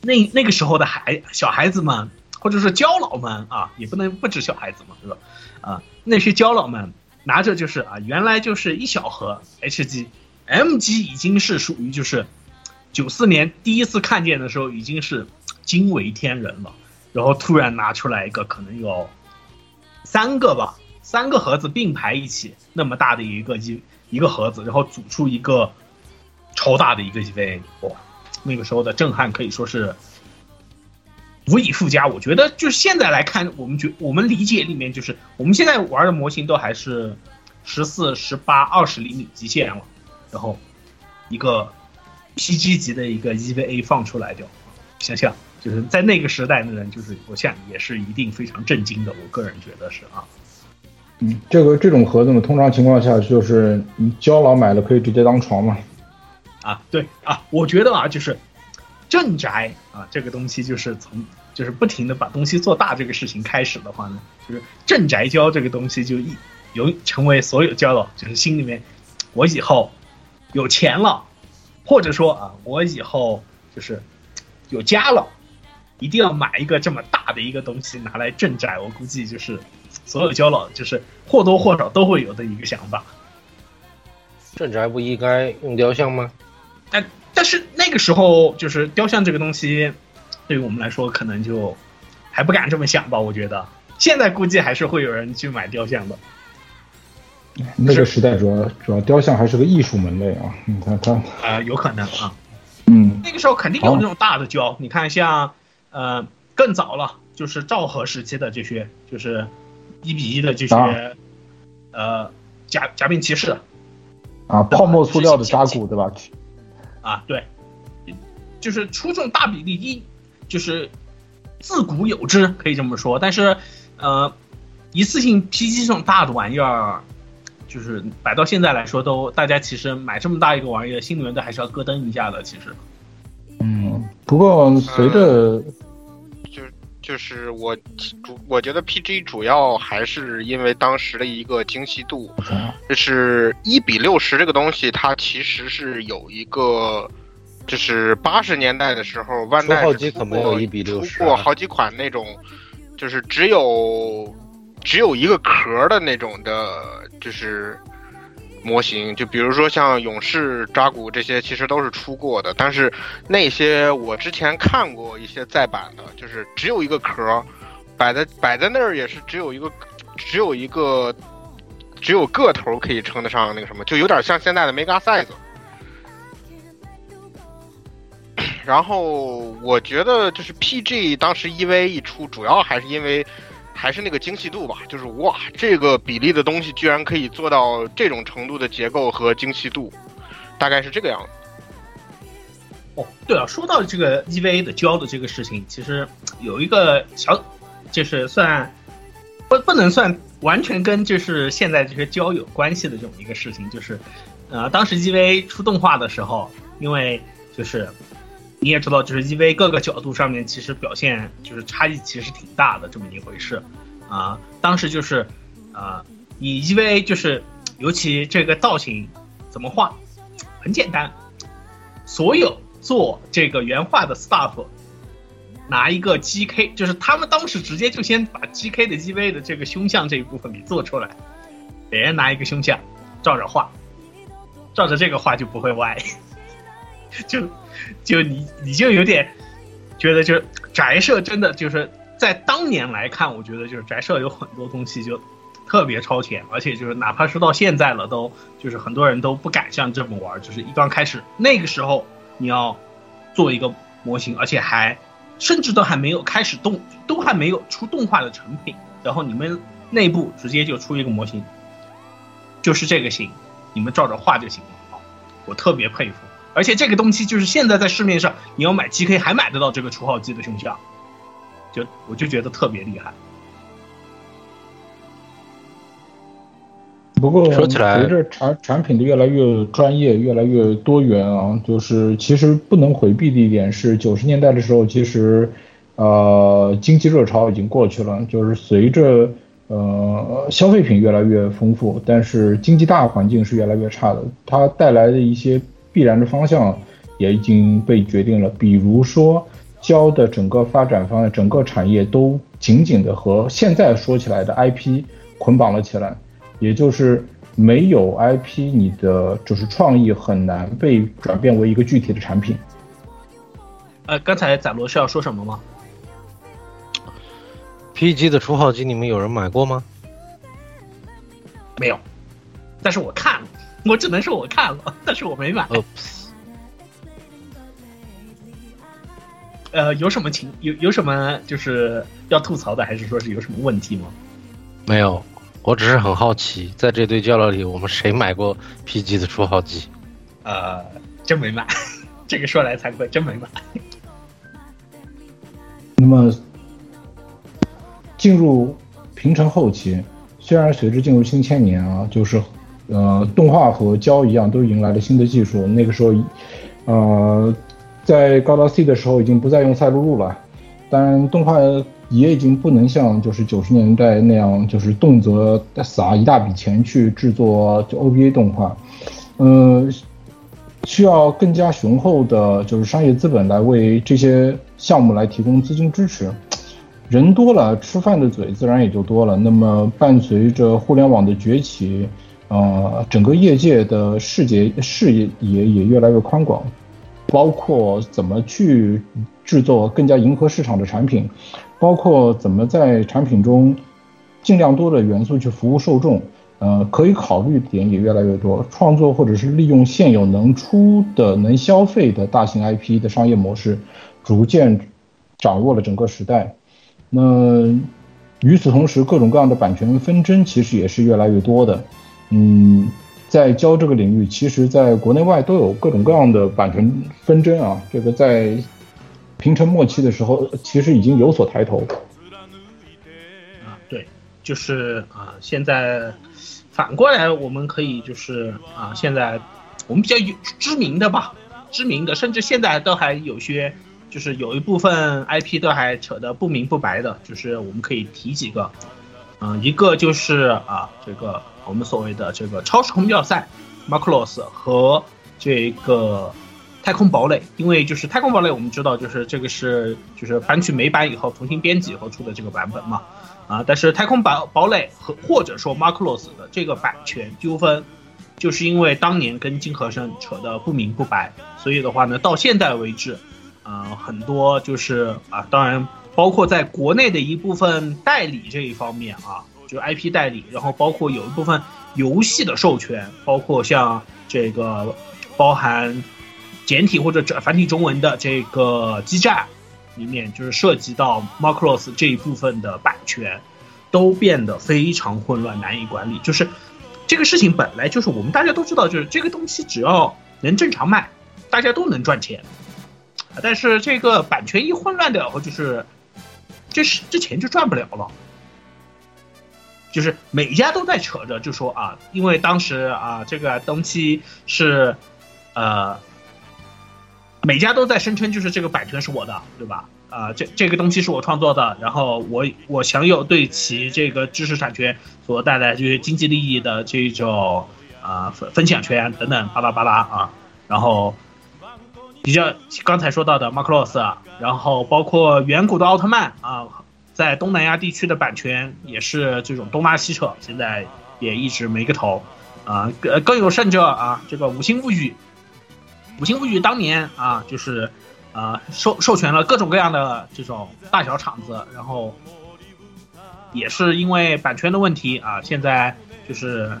那那个时候的孩小孩子们，或者是胶老们啊，也不能不止小孩子嘛，对吧？啊，那些胶老们拿着就是啊，原来就是一小盒 HG，MG 已经是属于就是九四年第一次看见的时候已经是惊为天人了，然后突然拿出来一个可能有三个吧，三个盒子并排一起那么大的一个一一个盒子，然后组出一个超大的一个 EVA，哇，那个时候的震撼可以说是无以复加。我觉得就是现在来看，我们觉我们理解里面就是我们现在玩的模型都还是十四、十八、二十厘米极限了，然后一个 PG 级的一个 EVA 放出来掉，想想就是在那个时代的人，就是我想也是一定非常震惊的。我个人觉得是啊，嗯，这个这种盒子呢，通常情况下就是你胶囊买了可以直接当床嘛。啊，对啊，我觉得啊，就是镇宅啊，这个东西就是从就是不停的把东西做大这个事情开始的话呢，就是镇宅胶这个东西就一有成为所有胶佬就是心里面，我以后有钱了，或者说啊，我以后就是有家了，一定要买一个这么大的一个东西拿来镇宅。我估计就是 所有胶佬就是或多或少都会有的一个想法。镇宅不应该用雕像吗？但但是那个时候就是雕像这个东西，对于我们来说可能就还不敢这么想吧。我觉得现在估计还是会有人去买雕像的。那个时代主要主要雕像还是个艺术门类啊，你看看啊、有可能啊。嗯，那个时候肯定有那种大的胶，你看像呃更早了，就是昭和时期的这些，就是一比一的这些、啊呃假假面骑士啊，泡沫塑料的扎古对吧？啊，对，就是出众大比例，一就是自古有之，可以这么说。但是呃，一次性 PG 这种大的玩意儿，就是摆到现在来说都，大家其实买这么大一个玩意儿，心里面都还是要咯噔一下的。其实，嗯，不过随着就是我主我觉得 PG 主要还是因为当时的一个精细度，就是一比六十这个东西，它其实是有一个，就是八十年代的时候，万代初号是出机可没有过1比60出过好几款那种，就是只有只有一个壳的那种的，就是模型，就比如说像勇士、扎古这些，其实都是出过的。但是那些我之前看过一些再版的，就是只有一个壳，摆在摆在那儿也是只有一个，只有一个，只有个头可以称得上那个什么，就有点像现在的 Mega Size。然后我觉得就是 PG 当时 EV 一出，主要还是因为还是那个精细度吧，就是哇，这个比例的东西居然可以做到这种程度的结构和精细度，大概是这个样子。哦，对了，说到这个 EVA 的胶的这个事情，其实有一个小，就是算不不能算完全跟就是现在这些胶有关系的这种一个事情，就是呃，当时 EVA 出动画的时候，因为就是你也知道，就是 EVA 各个角度上面其实表现就是差异其实挺大的这么一回事啊、当时就是啊、你 EVA 就是尤其这个造型怎么画，很简单，所有做这个原画的 staff 拿一个 GK，就是他们当时直接就先把 GK 的 EVA 的这个胸像这一部分给做出来，别人拿一个胸像照着画，照着这个画就不会歪，就就你你就有点觉得就是宅社真的就是在当年来看，我觉得就是宅社有很多东西就特别超前，而且就是哪怕是到现在了，都就是很多人都不敢像这么玩，就是一刚开始那个时候你要做一个模型，而且还甚至都还没有开始动，都还没有出动画的成品，然后你们内部直接就出一个模型，就是这个型，你们照着画就行了。我特别佩服，而且这个东西就是现在在市面上你要买 GK 还买得到这个除号机的胸像，就我就觉得特别厉害。不过说起来随着产产品的越来越专业、越来越多元啊，就是其实不能回避的一点是，九十年代的时候，其实呃经济热潮已经过去了，就是随着呃消费品越来越丰富，但是经济大环境是越来越差的，它带来的一些必然的方向也已经被决定了，比如说胶的整个发展方向、整个产业都紧紧的和现在说起来的 IP 捆绑了起来。也就是没有 IP，你的就是创意很难被转变为一个具体的产品。呃，刚才展罗是要说什么吗？PG 的初号机你们有人买过吗？没有，但是我看了，我只能说我看了，但是我没买。呃，呃，有什么情有有什么就是要吐槽的，还是说是有什么问题吗？没有，我只是很好奇，在这堆交流里，我们谁买过 PG 的初号机？呃，真没买，这个说来惭愧，真没买。那么进入平成后期，虽然随之进入新千年啊，就是呃动画和胶一样都迎来了新的技术，那个时候呃在高达 C 的时候已经不再用赛璐璐了，当然动画也已经不能像就是九十年代那样，就是动辄撒一大笔钱去制作就 OVA 动画，呃。需要更加雄厚的，就是商业资本来为这些项目来提供资金支持。人多了，吃饭的嘴自然也就多了。那么，伴随着互联网的崛起，呃，整个业界的视野视野也也越来越宽广，包括怎么去制作更加迎合市场的产品，包括怎么在产品中尽量多的元素去服务受众。呃，可以考虑点也越来越多，创作或者是利用现有能出的、能消费的大型 IP 的商业模式，逐渐掌握了整个时代。那与此同时，各种各样的版权纷争其实也是越来越多的。嗯，在教这个领域，其实在国内外都有各种各样的版权纷争啊。这个在平成末期的时候，其实已经有所抬头。啊，对，就是啊，现在。反过来，我们可以就是啊，现在我们比较有知名的吧，知名的，甚至现在都还有些，就是有一部分 IP 都还扯得不明不白的，就是我们可以提几个，嗯、一个就是啊，这个我们所谓的这个超时空要塞 Macross 和这个太空堡垒，因为就是太空堡垒我们知道就是这个是就是搬去美版以后重新编辑以后出的这个版本嘛。啊，但是太空堡堡垒和或者说 Macross 的这个版权纠纷，就是因为当年跟金和生扯得不明不白，所以的话呢，到现在为止，啊、很多就是啊，当然包括在国内的一部分代理这一方面啊，就 IP 代理，然后包括有一部分游戏的授权，包括像这个包含简体或者繁体中文的这个基站。里面就是涉及到 Macross 这一部分的版权，都变得非常混乱，难以管理。就是这个事情本来就是我们大家都知道，就是这个东西只要能正常卖，大家都能赚钱。但是这个版权一混乱掉后，就是这是这钱就赚不了了。就是每家都在扯着，就说啊，因为当时啊，这个东西是呃。每家都在声称，就是这个版权是我的，对吧？啊、这这个东西是我创作的，然后我我享有对其这个知识产权所带来这些经济利益的这种啊、分分享权等等，巴拉巴拉啊。然后比较刚才说到的 Macross，然后包括远古的奥特曼啊，在东南亚地区的版权也是这种东拉西扯，现在也一直没个头啊。更更有甚者啊，这个五星物语。五星物语当年啊，就是，呃，授授权了各种各样的这种大小厂子，然后也是因为版权的问题啊，现在就是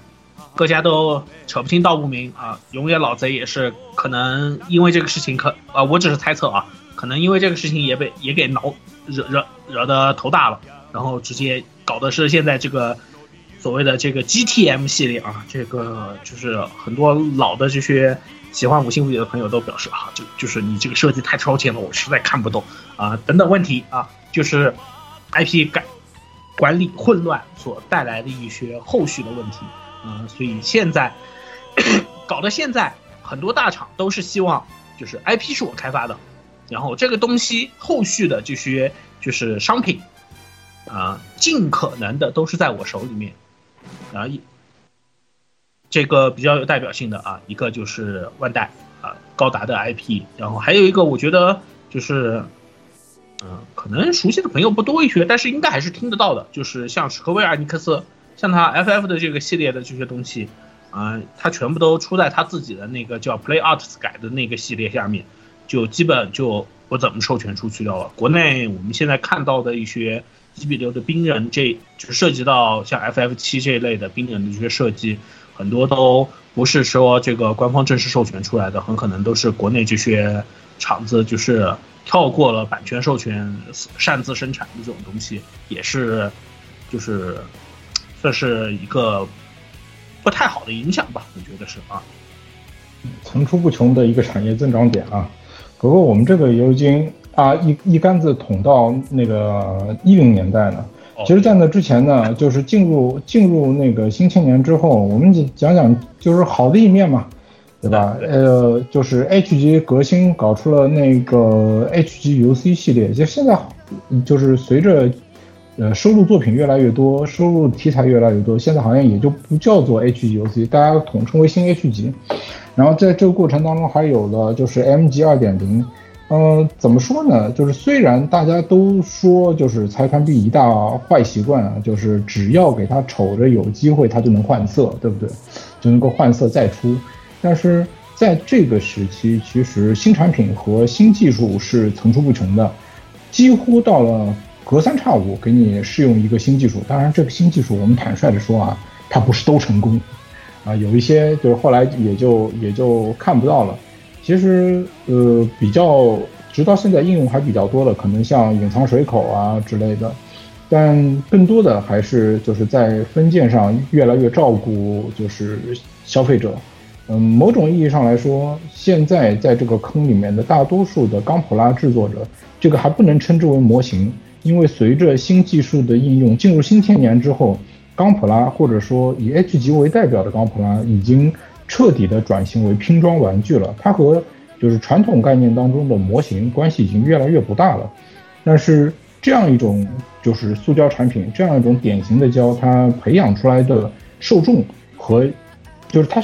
各家都扯不清道不明啊。永远老贼也是可能因为这个事情可啊，我只是猜测啊，可能因为这个事情也被也给挠惹惹惹得头大了，然后直接搞的是现在这个所谓的这个 GTM 系列啊，这个就是很多老的这些。喜欢五星物语的朋友都表示啊，就就是你这个设计太超前了，我实在看不懂啊，等等问题啊，就是 IP 改管理混乱所带来的一些后续的问题啊，所以现在搞到现在很多大厂都是希望就是 IP 是我开发的，然后这个东西后续的这些就是商品啊，尽可能的都是在我手里面啊。这个比较有代表性的啊，一个就是万代啊，高达的 IP，然后还有一个我觉得就是，嗯、可能熟悉的朋友不多一些，但是应该还是听得到的，就是像史克威尔尼克斯，像他 FF 的这个系列的这些东西，啊、呃，他全部都出在他自己的那个叫 Play Arts 改的那个系列下面，就基本就不怎么授权出去的了。国内我们现在看到的一些一比六的兵人，这就涉及到像 FF 七这一类的兵人的这些设计，很多都不是说这个官方正式授权出来的，很可能都是国内这些厂子就是跳过了版权授权，擅自生产的这种东西，也是就是算是一个不太好的影响吧，我觉得是啊。层出不穷的一个产业增长点啊。不过我们这个已经啊一一竿子捅到那个一零年代了。其实，在那之前呢，就是进入进入那个新青年之后，我们讲讲就是好的一面嘛，对吧？呃，就是 H 级革新搞出了那个 H 级 UC 系列，就现在就是随着呃收录作品越来越多，收录题材越来越多，现在好像也就不叫做 H 级 UC，大家统称为新 H 级。然后在这个过程当中，还有了就是 M G 二点零，嗯，怎么说呢？就是虽然大家都说就是财团币一大坏习惯啊，就是只要给他瞅着有机会，他就能换色，对不对？就能够换色再出。但是在这个时期，其实新产品和新技术是层出不穷的，几乎到了隔三差五给你试用一个新技术。当然，这个新技术我们坦率的说啊，它不是都成功。啊，有一些就是后来也就也就看不到了。其实，呃，比较直到现在应用还比较多的，可能像隐藏水口啊之类的，但更多的还是就是在分件上越来越照顾就是消费者。嗯，某种意义上来说，现在在这个坑里面的大多数的钢普拉制作者，这个还不能称之为模型，因为随着新技术的应用进入新千年之后。钢普拉或者说以 H 级为代表的钢普拉已经彻底的转型为拼装玩具了，它和就是传统概念当中的模型关系已经越来越不大了。但是这样一种就是塑胶产品，这样一种典型的胶，它培养出来的受众和就是它，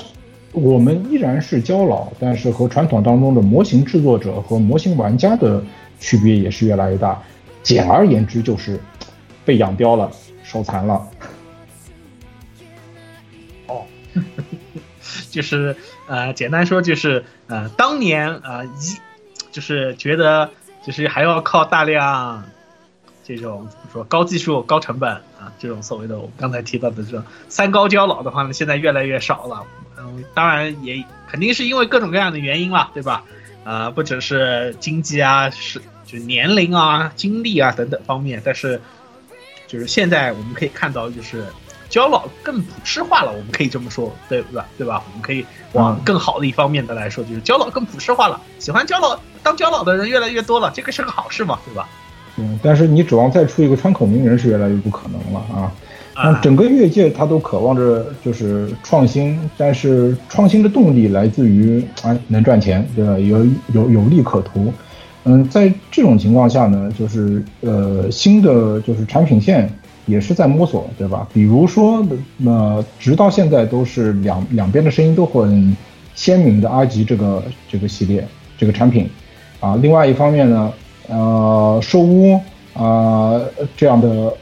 我们依然是胶老，但是和传统当中的模型制作者和模型玩家的区别也是越来越大。简而言之，就是被养刁了，手残了。就是呃，简单说就是呃，当年呃一就是觉得就是还要靠大量这种怎么说高技术高成本啊这种所谓的我刚才提到的这种三高交老的话呢，现在越来越少了。嗯，当然也肯定是因为各种各样的原因了，对吧？呃，不只是经济啊，是就年龄啊、经历啊等等方面，但是就是现在我们可以看到就是。胶老更普世化了，我们可以这么说，对吧？对吧？我们可以往更好的一方面的来说，就是胶老更普世化了，喜欢胶老当胶老的人越来越多了，这个是个好事嘛，对吧？嗯，但是你指望再出一个川口名人是越来越不可能了啊！那整个业界他都渴望着就是创新，但是创新的动力来自于啊能赚钱，对吧？有有有利可图。嗯，在这种情况下呢，就是呃新的就是产品线。也是在摸索，对吧？比如说，那直到现在都是两两边的声音都很鲜明的阿吉这个这个系列这个产品，啊，另外一方面呢，呃，兽屋啊这样的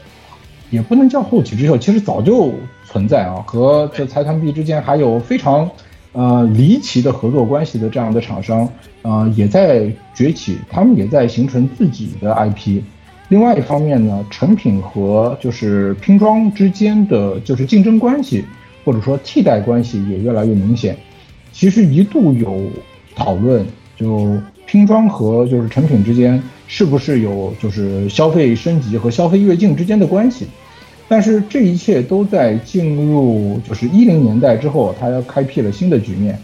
也不能叫后起之秀，其实早就存在啊，和这财团币之间还有非常呃离奇的合作关系的这样的厂商啊也在崛起，他们也在形成自己的 IP。另外一方面呢，成品和就是拼装之间的就是竞争关系，或者说替代关系也越来越明显。其实一度有讨论，就拼装和就是成品之间是不是有就是消费升级和消费跃进之间的关系。但是这一切都在进入就是一零年代之后，它要开辟了新的局面。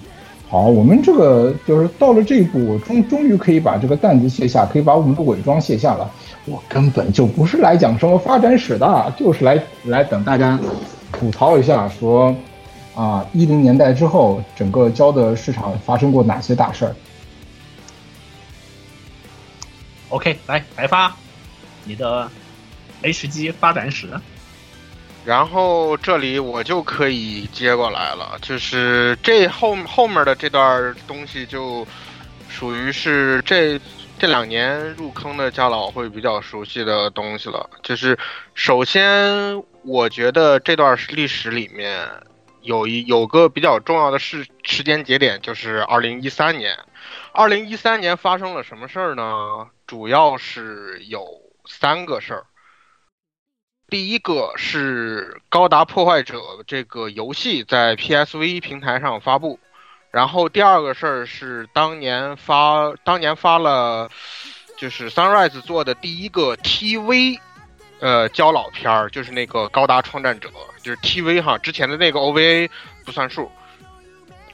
好，我们这个就是到了这一步，终终于可以把这个担子卸下，可以把我们的伪装卸下了。我根本就不是来讲什么发展史的，就是来来等大家吐槽一下，说啊，一零年代之后，整个胶的市场发生过哪些大事儿？OK，来白发，你的 HG 发展史。然后这里我就可以接过来了，就是这后后面的这段东西就属于是这。这两年入坑的家老会比较熟悉的东西了，就是首先我觉得这段历史里面有一有个比较重要的事时间节点，就是二零一三年。二零一三年发生了什么事儿呢？主要是有三个事儿。第一个是《高达破坏者》这个游戏在 PSV 平台上发布，然后第二个事儿是当年发当年发了，就是 Sunrise 做的第一个 TV，呃，胶老片儿，就是那个《高达创战者》，就是 TV 哈，之前的那个 OVA 不算数。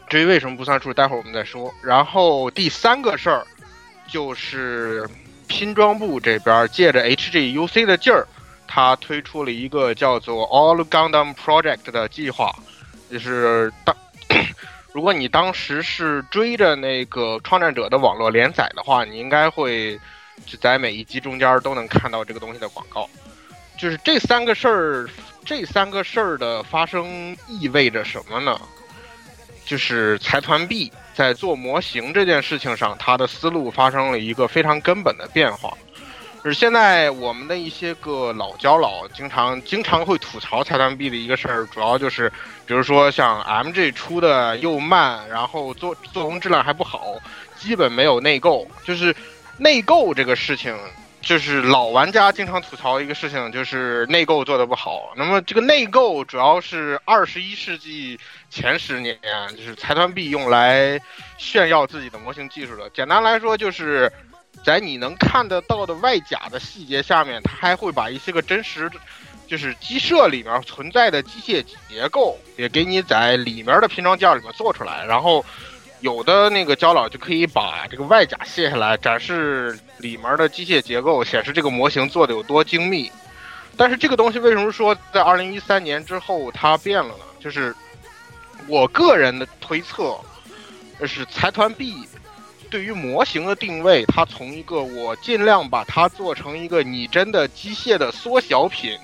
至于为什么不算数，待会儿我们再说。然后第三个事儿就是拼装部这边借着 HGUC 的劲儿。他推出了一个叫做 All Gundam Project 的计划，就是当 如果你当时是追着那个创战者的网络连载的话，你应该会就在每一集中间都能看到这个东西的广告。就是这三个事儿，这三个事儿的发生意味着什么呢？就是财团 B 在做模型这件事情上，他的思路发生了一个非常根本的变化。就是现在我们的一些个老胶老经常经常会吐槽财团 B 的一个事儿，主要就是，比如说像 MG 出的又慢，然后做做工质量还不好，基本没有内购。就是内购这个事情，就是老玩家经常吐槽一个事情，就是内购做的不好。那么这个内购主要是二十一世纪前十年，就是财团 B 用来炫耀自己的模型技术的。简单来说就是。在你能看得到的外甲的细节下面，它还会把一些个真实，就是机设里面存在的机械结构，也给你在里面的拼装件里面做出来。然后，有的那个胶老就可以把这个外甲卸下来，展示里面的机械结构，显示这个模型做的有多精密。但是这个东西为什么说在二零一三年之后它变了呢？就是我个人的推测，就是财团 B。对于模型的定位，它从一个我尽量把它做成一个拟真的机械的缩小品，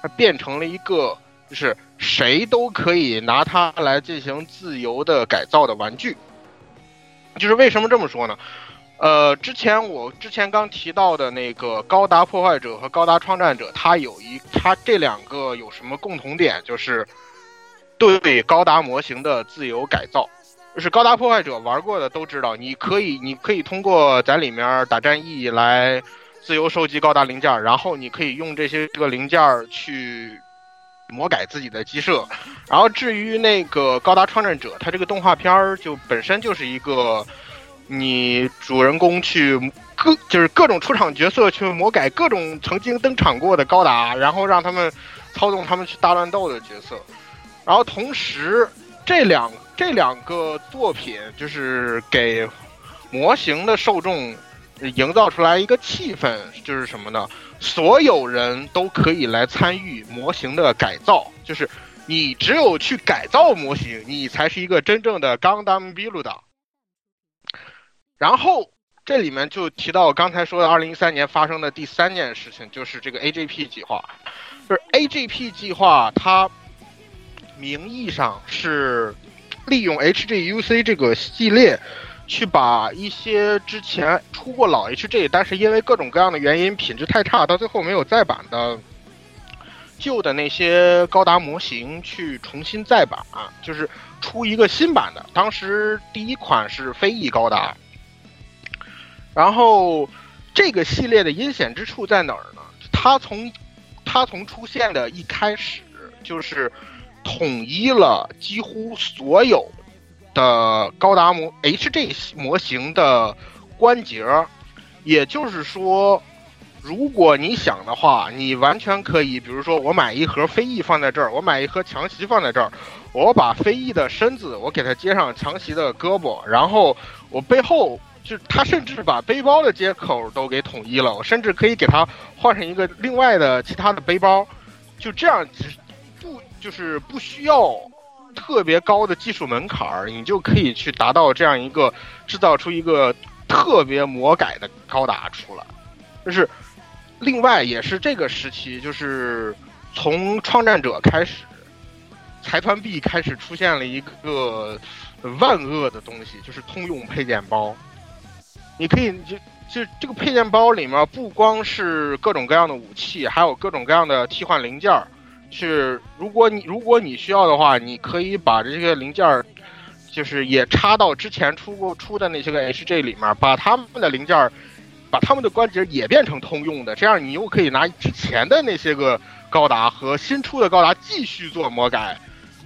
它变成了一个就是谁都可以拿它来进行自由的改造的玩具。就是为什么这么说呢？呃，之前我之前刚提到的那个高达破坏者和高达创战者，它有一它这两个有什么共同点？就是对高达模型的自由改造。就是高达破坏者玩过的都知道，你可以，你可以通过在里面打战役来自由收集高达零件，然后你可以用这些这个零件去魔改自己的机设。然后至于那个高达创战者，它这个动画片儿就本身就是一个你主人公去各就是各种出场角色去魔改各种曾经登场过的高达，然后让他们操纵他们去大乱斗的角色。然后同时这两。这两个作品就是给模型的受众营造出来一个气氛，就是什么呢？所有人都可以来参与模型的改造，就是你只有去改造模型，你才是一个真正的钢弹比鲁的。然后这里面就提到刚才说的二零一三年发生的第三件事情，就是这个 AGP 计划。就是 AGP 计划，它名义上是。利用 HGUC 这个系列，去把一些之前出过老 HG，但是因为各种各样的原因品质太差，到最后没有再版的旧的那些高达模型去重新再版，就是出一个新版的。当时第一款是飞翼高达，然后这个系列的阴险之处在哪儿呢？它从它从出现的一开始就是。统一了几乎所有的高达模 HG 模型的关节，也就是说，如果你想的话，你完全可以，比如说我买一盒飞翼放在这儿，我买一盒强袭放在这儿，我把飞翼的身子我给它接上强袭的胳膊，然后我背后就他甚至把背包的接口都给统一了，我甚至可以给它换成一个另外的其他的背包，就这样。就是不需要特别高的技术门槛儿，你就可以去达到这样一个制造出一个特别魔改的高达出来。就是另外也是这个时期，就是从创战者开始，财团 B 开始出现了一个万恶的东西，就是通用配件包。你可以就就这个配件包里面不光是各种各样的武器，还有各种各样的替换零件儿。是，如果你如果你需要的话，你可以把这些零件儿就是也插到之前出过出的那些个 HJ 里面，把他们的零件儿，把他们的关节也变成通用的，这样你又可以拿之前的那些个高达和新出的高达继续做魔改。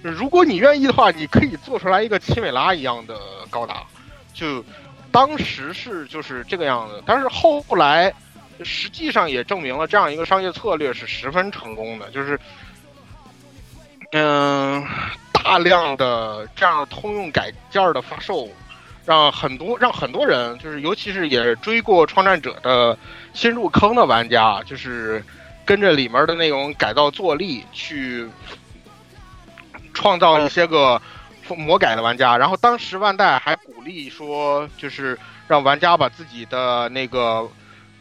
如果你愿意的话，你可以做出来一个奇美拉一样的高达，就当时是就是这个样子。但是后来实际上也证明了这样一个商业策略是十分成功的，就是嗯，大量的这样通用改件的发售，让很多让很多人就是尤其是也追过创战者的新入坑的玩家，就是跟着里面的那种改造坐力去。创造一些个魔改的玩家，然后当时万代还鼓励说，就是让玩家把自己的那个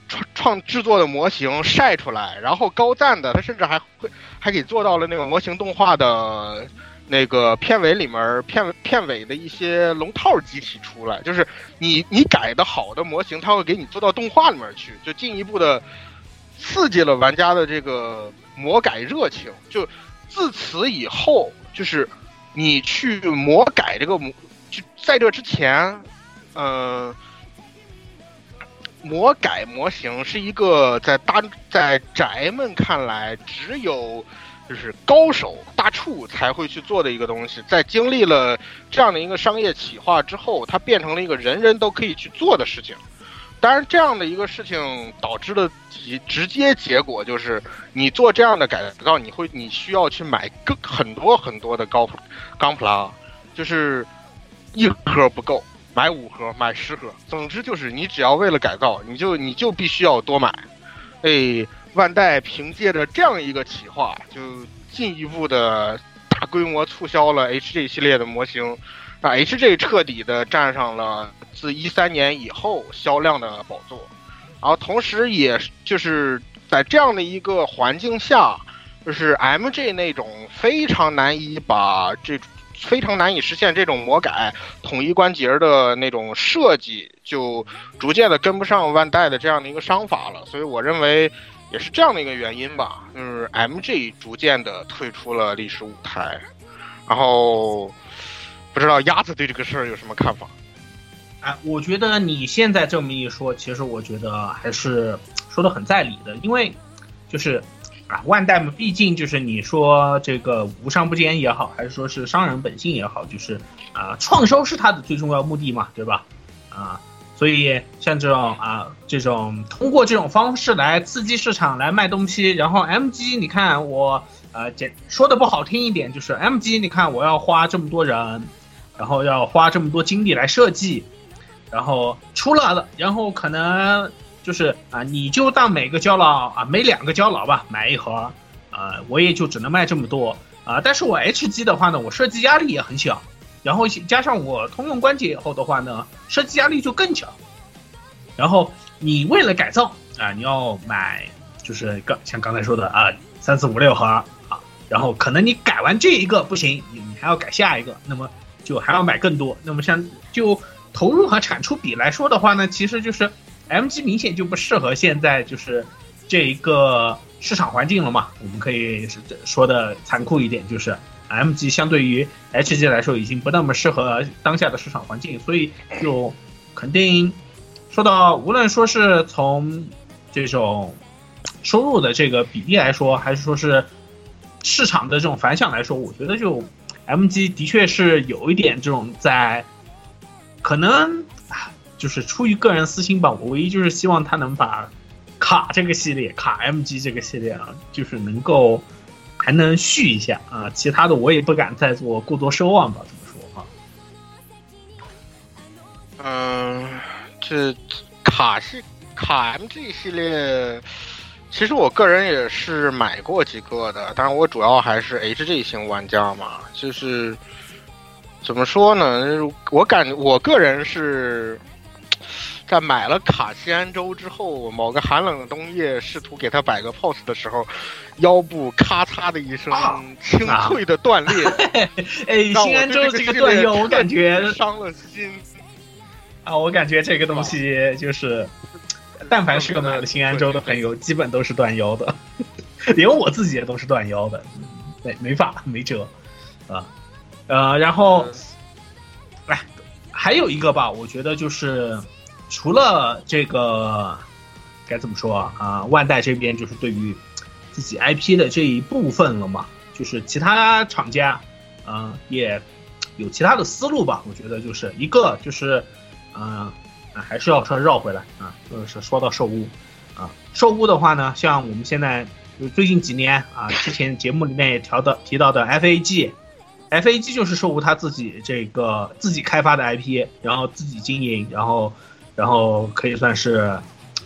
创创制作的模型晒出来，然后高赞的，他甚至还会还给做到了那个模型动画的那个片尾里面片片尾的一些龙套机体出来，就是你你改的好的模型，他会给你做到动画里面去，就进一步的刺激了玩家的这个魔改热情，就自此以后。就是你去魔改这个模，就在这之前，嗯，魔改模型是一个在大在宅们看来只有就是高手大处才会去做的一个东西。在经历了这样的一个商业企划之后，它变成了一个人人都可以去做的事情。当然，这样的一个事情导致的直直接结果就是，你做这样的改造，你会你需要去买更很多很多的高钢普拉，就是一盒不够，买五盒，买十盒。总之就是，你只要为了改造，你就你就必须要多买。哎，万代凭借着这样一个企划，就进一步的大规模促销了 HG 系列的模型。让 HG 彻底的站上了自一三年以后销量的宝座，然后同时也就是在这样的一个环境下，就是 MG 那种非常难以把这非常难以实现这种魔改统一关节的那种设计，就逐渐的跟不上万代的这样的一个商法了。所以我认为也是这样的一个原因吧，就是 MG 逐渐的退出了历史舞台，然后。不知道鸭子对这个事儿有什么看法？哎，我觉得你现在这么一说，其实我觉得还是说的很在理的，因为就是啊，万代嘛，毕竟就是你说这个无商不奸也好，还是说是商人本性也好，就是啊，创收是他的最重要目的嘛，对吧？啊，所以像这种啊，这种通过这种方式来刺激市场来卖东西，然后 MG，你看我呃，简说的不好听一点，就是 MG，你看我要花这么多人。然后要花这么多精力来设计，然后出了，然后可能就是啊，你就当每个胶囊啊，每两个胶囊吧，买一盒，啊，我也就只能卖这么多啊。但是我 H G 的话呢，我设计压力也很小，然后加上我通用关节以后的话呢，设计压力就更小。然后你为了改造啊，你要买就是刚像刚才说的啊，三四五六盒啊，然后可能你改完这一个不行，你你还要改下一个，那么。就还要买更多，那么像就投入和产出比来说的话呢，其实就是 MG 明显就不适合现在就是这一个市场环境了嘛。我们可以说的残酷一点，就是 MG 相对于 HG 来说已经不那么适合当下的市场环境，所以就肯定说到无论说是从这种收入的这个比例来说，还是说是市场的这种反响来说，我觉得就。MG 的确是有一点这种在，可能，就是出于个人私心吧。我唯一就是希望他能把卡这个系列，卡 MG 这个系列啊，就是能够还能续一下啊。其他的我也不敢再做过多奢望吧。怎么说啊？嗯，这卡系卡 MG 系列。其实我个人也是买过几个的，但是我主要还是 HG 型玩家嘛。就是怎么说呢？我感我个人是在买了卡西安州之后，某个寒冷的冬夜，试图给他摆个 pose 的时候，腰部咔嚓的一声清脆的断裂。哎，新安州这个断腰，我感觉伤了心啊！我感觉这个东西就是。但凡是个买了新安州的朋友，基本都是断腰的，连我自己也都是断腰的，没没法没辙，啊，呃，然后还有一个吧，我觉得就是除了这个该怎么说啊、万代这边就是对于自己 IP 的这一部分了嘛，就是其他厂家，嗯、也有其他的思路吧。我觉得就是一个就是，嗯、还是要说绕回来啊，就是说到兽屋啊，兽屋的话呢，像我们现在就最近几年啊，之前节目里面也调的提到的 FAG。FAG 就是兽屋他自己这个自己开发的 IP，然后自己经营，然后然后可以算是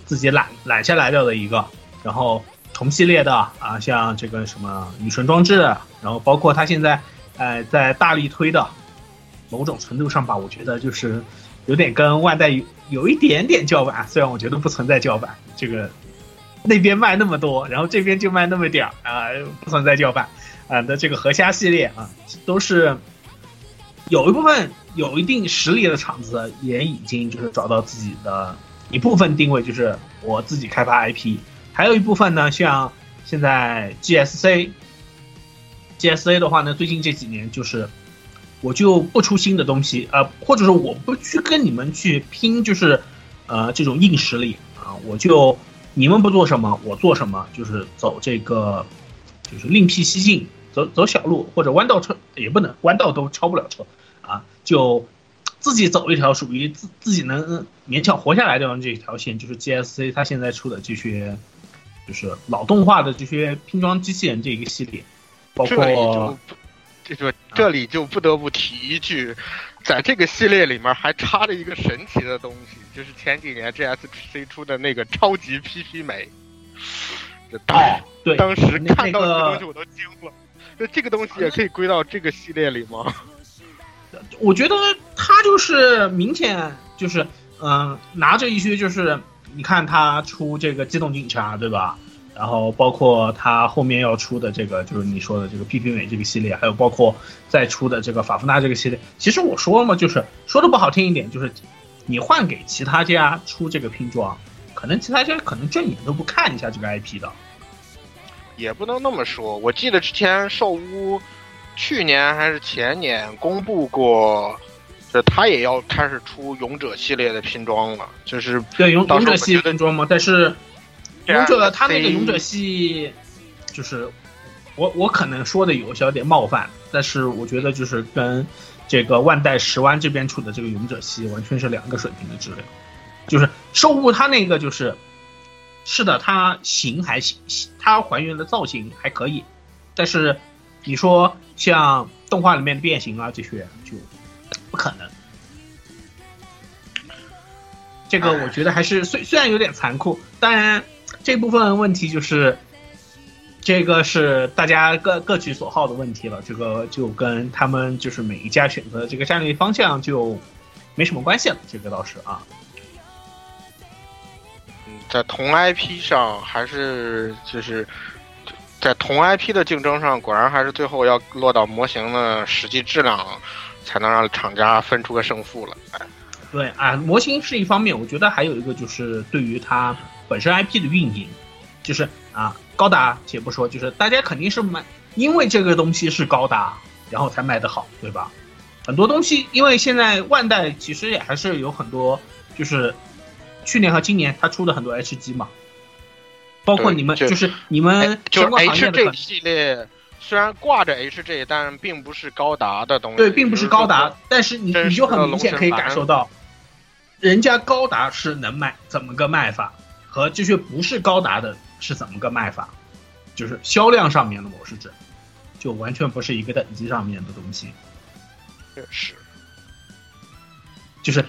自己揽揽下来掉的一个。然后同系列的啊，像这个什么女神装置，然后包括他现在呃在大力推的，某种程度上吧，我觉得就是有点跟万代有有一点点叫板，虽然我觉得不存在叫板，这个那边卖那么多，然后这边就卖那么点儿啊、不存在叫板啊的这个河虾系列啊，都是有一部分有一定实力的厂子也已经就是找到自己的一部分定位，就是我自己开发 IP，还有一部分呢，像现在 GSC。GSA 的话呢，最近这几年就是，我就不出新的东西，呃，或者说我不去跟你们去拼，就是，呃，这种硬实力啊，我就你们不做什么，我做什么，就是走这个，就是另辟蹊径，走走小路或者弯道车也不能，弯道都超不了车啊，就自己走一条属于自自己能勉强活下来的这条线，就是 GSC 它现在出的这些，就是老动画的这些拼装机器人这一个系列。包括，这就这里就不得不提一句，在这个系列里面还插着一个神奇的东西，就是前几年 GSC 出的那个超级 PP 美。这当哎，对，当时看到这个东西我都惊了。那这个东西也可以归到这个系列里吗？我觉得他就是明显就是，嗯、拿着一些就是，你看他出这个机动警察，对吧？然后包括他后面要出的这个，就是你说的这个 PP 美这个系列，还有包括再出的这个法夫纳这个系列。其实我说嘛，就是说的不好听一点，就是你换给其他家出这个拼装，可能其他家可能正眼都不看一下这个 IP 的。也不能那么说。我记得之前兽屋去年还是前年公布过，就他也要开始出勇者系列的拼装了，就是对勇勇者系时候我觉得拼装嘛，但是勇者他那个勇者系，就是我我可能说的有小点冒犯，但是我觉得就是跟这个万代十湾这边出的这个勇者系完全是两个水平的质量。就是兽物它那个就是，是的，它型还行，它还原的造型还可以，但是你说像动画里面的变形啊这些就不可能。这个我觉得还是虽虽然有点残酷，当然这部分问题就是，这个是大家各各取所好的问题了。这个就跟他们就是每一家选择这个战略方向就没什么关系了。这个倒是啊，在同 IP 上还是就是在同 IP 的竞争上，果然还是最后要落到模型的实际质量，才能让厂家分出个胜负了。哎对啊，模型是一方面，我觉得还有一个就是对于它本身 IP 的运营，就是啊高达且不说，就是大家肯定是买，因为这个东西是高达，然后才卖得好，对吧？很多东西，因为现在万代其实也还是有很多，就是去年和今年它出的很多 HG 嘛，包括你们就是你们哎就是相关行业的可 HG 系列虽然挂着 HG，但并不是高达的东西。对，并不是高达，但是你你就很明显可以感受到，人家高达是能卖怎么个卖法，和这些不是高达的是怎么个卖法，就是销量上面的，模式指，就完全不是一个等级上面的东西，如是。就是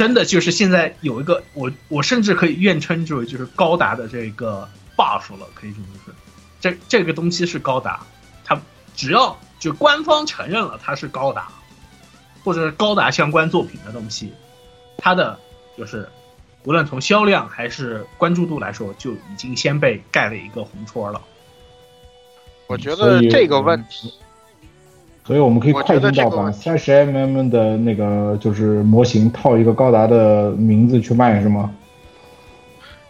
真的就是现在有一个我我甚至可以愿称之为就是高达的这个 buff 了，可以这么说，这这个东西是高达，它只要就官方承认了它是高达，或者是高达相关作品的东西，它的就是无论从销量还是关注度来说，就已经先被盖了一个红戳了。我觉得这个问题，所以我们可以快进到把三十 mm 的那个就是模型套一个高达的名字去卖是吗？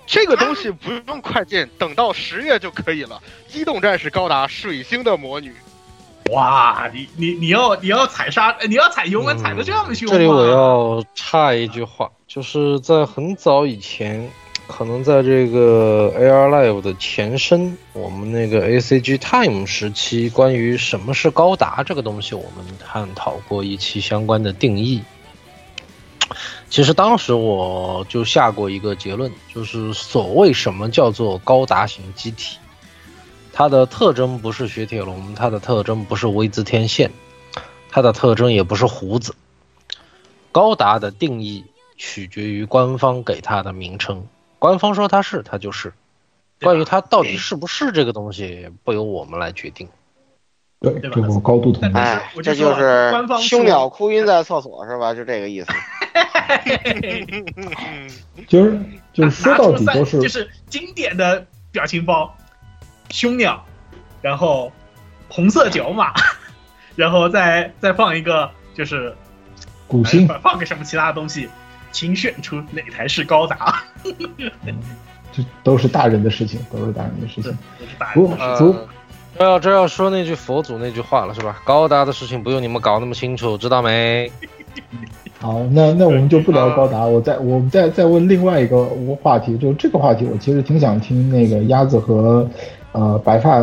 这个东西不用快进，等到十月就可以了。机动战士高达水星的魔女，哇，你你你要你要踩刹，你要踩油门踩的这么凶吗？这里我要插一句话，就是在很早以前，可能在这个 AR Live 的前身，我们那个 ACG Time 时期，关于什么是高达这个东西，我们探讨过一期相关的定义。其实当时我就下过一个结论，就是所谓什么叫做高达型机体，它的特征不是雪铁龙，它的特征不是威兹天线，它的特征也不是胡子。高达的定义取决于官方给它的名称，官方说它是，它就是。关于它到底是不是这个东西，不由我们来决定。对，这个我高度同意。哎，这就是凶鸟哭晕在厕所是吧？就这个意思。就是就是说到底都是就是经典的表情包，凶鸟，然后红色角马，然后再再放一个就是古星，放个什么其他的东西，请选出哪台是高达。这都是大人的事情，都是大人的事情。不不，这要这要说那句佛祖那句话了是吧？高达的事情不用你们搞那么清楚，知道没？好，那那我们就不聊高达，我再我们再再问另外一个话题，就这个话题，我其实挺想听那个鸭子和呃白发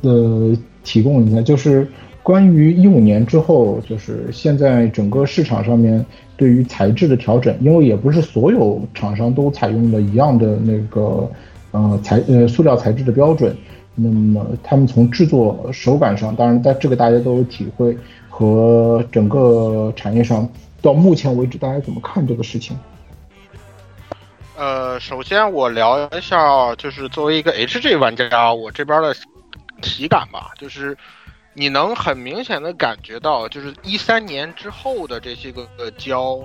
的提供一下，就是关于一五年之后，就是现在整个市场上面。对于材质的调整，因为也不是所有厂商都采用了一样的那个呃材呃塑料材质的标准，那么他们从制作手感上，当然在这个大家都有体会，和整个产业上，到目前为止大家怎么看这个事情？呃，首先我聊一下，就是作为一个 HG 玩家，我这边的体感吧，就是。你能很明显的感觉到，就是一三年之后的这些个胶，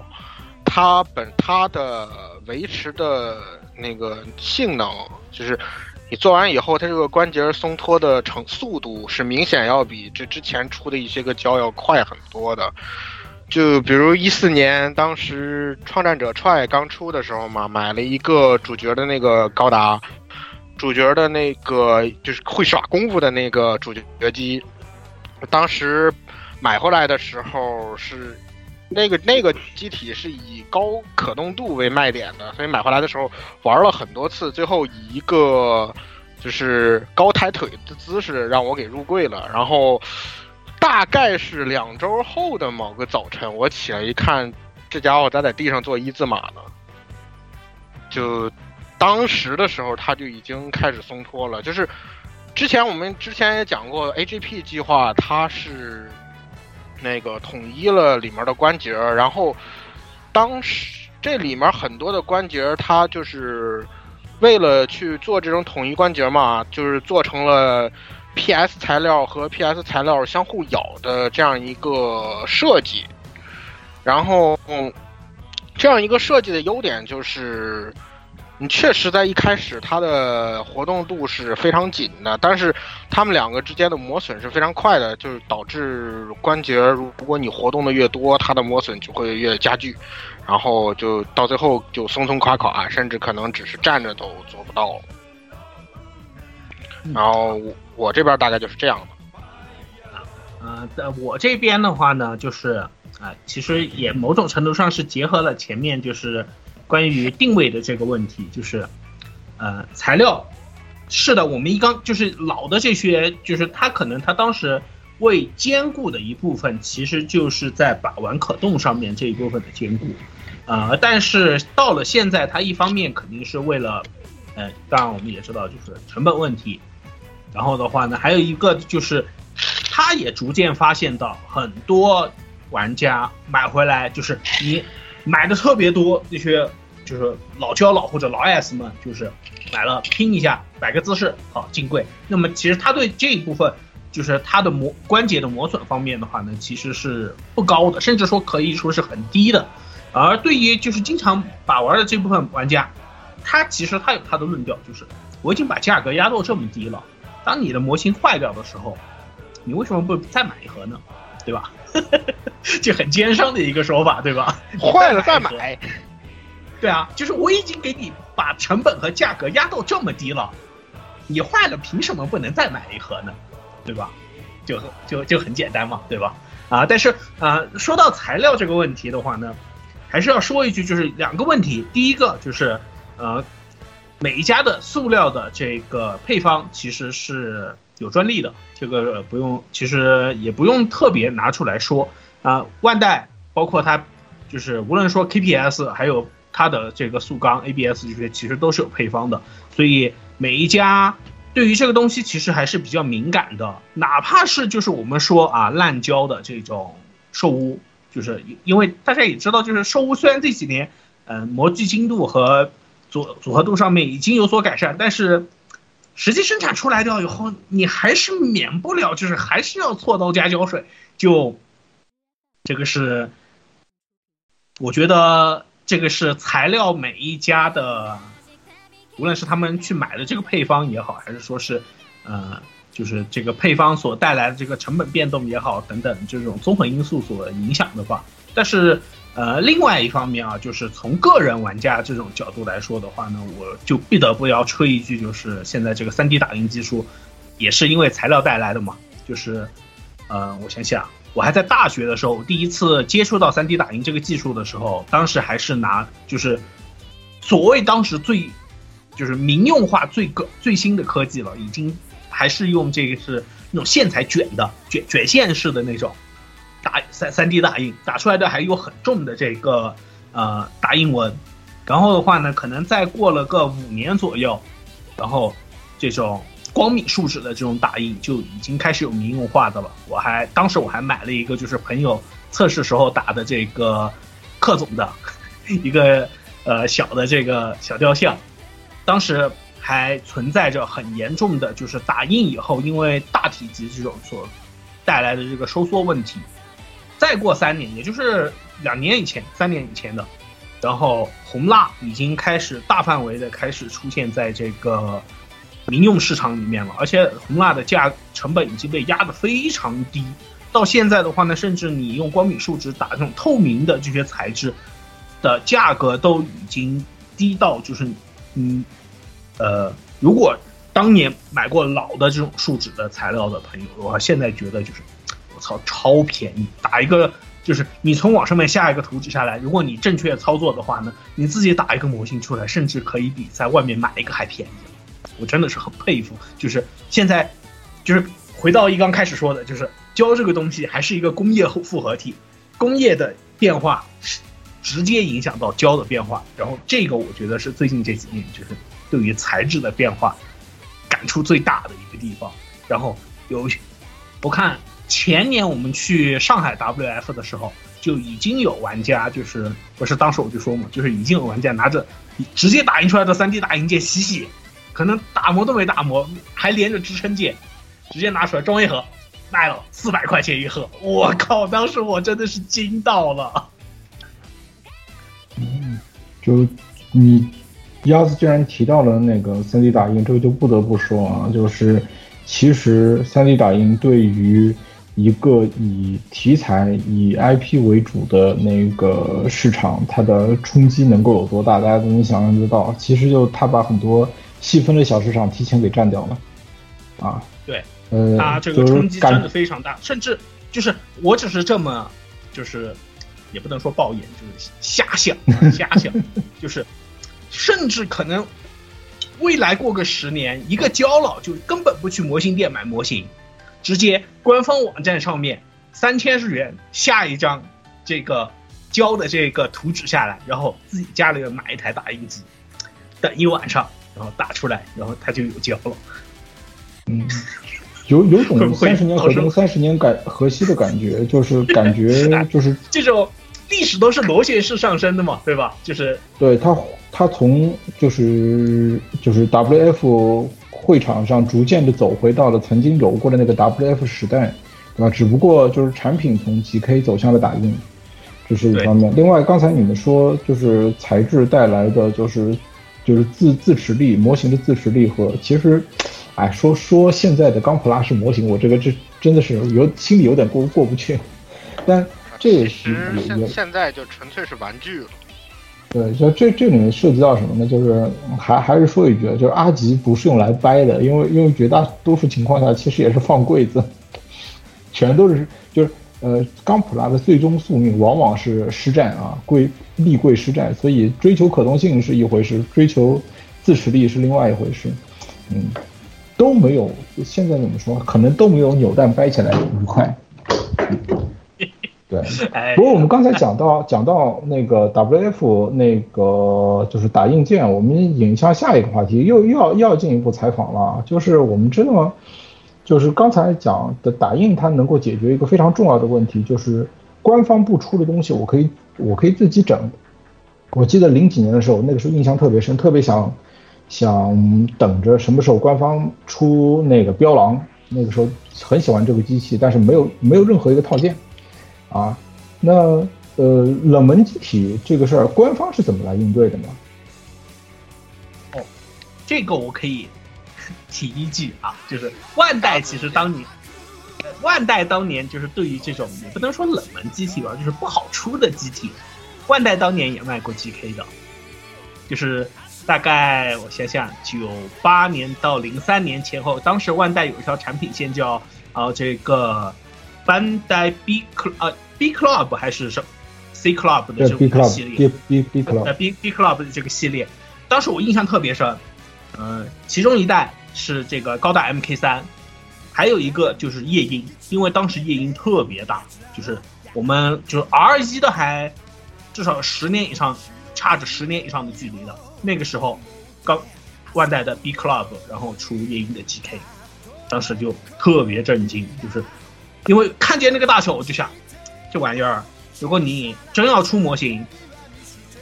它本它的维持的那个性能，就是你做完以后，它这个关节松脱的成速度是明显要比这之前出的一些个胶要快很多的。就比如一四年当时创战者踹刚出的时候嘛，买了一个主角的那个高达，主角的那个就是会耍功夫的那个主角机。当时买回来的时候是那个那个机体是以高可动度为卖点的，所以买回来的时候玩了很多次，最后以一个就是高抬腿的姿势让我给入柜了。然后大概是两周后的某个早晨，我起来一看，这家伙咋在地上做一字马呢。就当时的时候，他就已经开始松脱了，就是。之前我们之前也讲过，AGP 计划它是那个统一了里面的关节，然后当时这里面很多的关节，它就是为了去做这种统一关节嘛，就是做成了 PS 材料和 PS 材料相互咬的这样一个设计，然后这样一个设计的优点就是。你确实在一开始它的活动度是非常紧的，但是它们两个之间的磨损是非常快的，就是导致关节如果你活动的越多，它的磨损就会越加剧，然后就到最后就松松垮垮，甚至可能只是站着都做不到。然后我这边大概就是这样的。啊，呃，在我这边的话呢，就是啊，其实也某种程度上是结合了前面就是。关于定位的这个问题，就是，呃，材料是的，我们一刚就是老的这些，就是它可能它当时为兼顾的一部分，其实就是在把玩可动上面这一部分的兼顾，呃，但是到了现在，它一方面肯定是为了，呃，当然我们也知道就是成本问题，然后的话呢，还有一个就是，他也逐渐发现到很多玩家买回来就是你买的特别多那些。就是老胶老或者老 S 们，就是买了拼一下，摆个姿势，好进柜。那么其实他对这一部分，就是他的磨关节的磨损方面的话呢，其实是不高的，甚至说可以说是很低的。而对于就是经常把玩的这部分玩家，他其实他有他的论调，就是我已经把价格压到这么低了，当你的模型坏掉的时候，你为什么不再买一盒呢？对吧？就很奸商的一个说法，对吧？坏了再买。对啊，就是我已经给你把成本和价格压到这么低了，你坏了凭什么不能再买一盒呢？对吧？就就就很简单嘛，对吧？啊，但是啊，说到材料这个问题的话呢，还是要说一句，就是两个问题。第一个就是呃，每一家的塑料的这个配方其实是有专利的，这个不用，其实也不用特别拿出来说啊。万代包括它，就是无论说 KPS 还有它的这个塑钢 ABS 这些，其实都是有配方的，所以每一家。对于这个东西其实还是比较敏感的，哪怕是就是我们说啊烂胶的这种寿屋，就是因为大家也知道，就是寿屋虽然这几年，嗯模具精度和组组合度上面已经有所改善，但是实际生产出来掉以后，你还是免不了就是还是要锉刀加胶水，就这个是，我觉得这个是材料每一家的。无论是他们去买的这个配方也好，还是说是，呃，就是这个配方所带来的这个成本变动也好，等等这种综合因素所影响的话，但是，呃，另外一方面啊，就是从个人玩家这种角度来说的话呢，我就不得不要吹一句，就是现在这个 3D 打印技术，也是因为材料带来的嘛。就是，呃，我想想，我还在大学的时候第一次接触到 3D 打印这个技术的时候，当时还是拿就是所谓当时最。就是民用化最高最新的科技了，已经还是用这个是那种线材卷的卷卷线式的那种打三三 D 打印，打出来的还有很重的这个呃打印纹。然后的话呢，可能再过了个五年左右，然后这种光敏树脂的这种打印就已经开始有民用化的了。我还当时我还买了一个，就是朋友测试时候打的这个克总的一个呃小的这个小雕像。当时还存在着很严重的，就是打印以后因为大体积这种所带来的这个收缩问题。再过三年，也就是两年以前、三年以前的，然后红蜡已经开始大范围的开始出现在这个民用市场里面了，而且红蜡的价成本已经被压得非常低。到现在的话呢，甚至你用光敏树脂打这种透明的这些材质的价格都已经低到就是。嗯，呃，如果当年买过老的这种树脂的材料的朋友的话，现在觉得就是，我操，超便宜！打一个就是你从网上面下一个图纸下来，如果你正确操作的话呢，你自己打一个模型出来，甚至可以比在外面买一个还便宜。我真的是很佩服，就是现在，就是回到一刚开始说的，就是胶这个东西还是一个工业复合体，工业的变化是。直接影响到胶的变化，然后这个我觉得是最近这几年就是对于材质的变化感触最大的一个地方。然后有，我看前年我们去上海 WF 的时候，就已经有玩家就是不是当时我就说嘛，就是已经有玩家拿着直接打印出来的 3D 打印件洗洗，可能打磨都没打磨，还连着支撑件，直接拿出来装一盒，卖了四百块钱一盒，我靠！当时我真的是惊到了。嗯，就你鸭子既然提到了那个三 D 打印，这个就不得不说啊，就是其实三 D 打印对于一个以题材以 IP 为主的那个市场，它的冲击能够有多大，大家都能想象得到。其实就它把很多细分的小市场提前给占掉了，啊，对，呃，它这个冲击真的非常大，甚至就是我只是这么就是。也不能说抱怨，就是瞎想，瞎想，就是，甚至可能未来过个十年，一个胶佬就根本不去模型店买模型，直接官方网站上面三千日元下一张这个胶的这个图纸下来，然后自己家里买一台打印机，等一晚上，然后打出来，然后它就有胶了。嗯，有有种 三十年河东三十年改河西的感觉，就是 感觉就是这种。历史都是螺旋式上升的嘛，对吧？就是对它它从就是就是 W F 会场上逐渐的走回到了曾经有过的那个 W F 时代，对吧？只不过就是产品从 G K 走向了打印，这是一方面。另外，刚才你们说就是材质带来的就是就是自自持力，模型的自持力和其实，哎，说说现在的钢普拉式模型，我这个这真的是有心里有点过过不去，但。这也是现现在就纯粹是玩具了。对，就这这里面涉及到什么呢？就是还还是说一句，就是阿吉不是用来掰的，因为因为绝大多数情况下其实也是放柜子。全都是就是呃钢普拉的最终宿命往往是实战啊，贵立贵施债，所以追求可动性是一回事，追求自持力是另外一回事，嗯，都没有现在怎么说，可能都没有扭蛋掰起来愉快。对，哎不过我们刚才讲到讲到那个 WF 那个就是打印件，我们引向下一个话题，又又要又要进一步采访了。就是我们知道，就是刚才讲的打印，它能够解决一个非常重要的问题，就是官方不出的东西，我可以我可以自己整。我记得零几年的时候，那个时候印象特别深，特别想想等着什么时候官方出那个标狼，那个时候很喜欢这个机器，但是没有没有任何一个套件。啊，那呃，冷门机体这个事儿，官方是怎么来应对的呢？哦这个我可以提一句啊，就是万代其实当年，万代当年就是对于这种也不能说冷门机体吧，就是不好出的机体，万代当年也卖过 GK 的，就是大概我想想，九八年到零三年前后，当时万代有一条产品线叫呃这个。班代 B Club 呃 B Club 还是什 C Club 的这个系列 B B B Club 呃 B B Club 的这个系列，当时我印象特别深。呃，其中一代是这个高达 MK 三，还有一个就是夜鹰，因为当时夜鹰特别大，就是我们就是 R 一的还至少十年以上，差着十年以上的距离的。那个时候，刚万代的 B Club，然后出夜鹰的 GK，当时就特别震惊，就是。因为看见那个大小，我就想，这玩意儿，如果你真要出模型，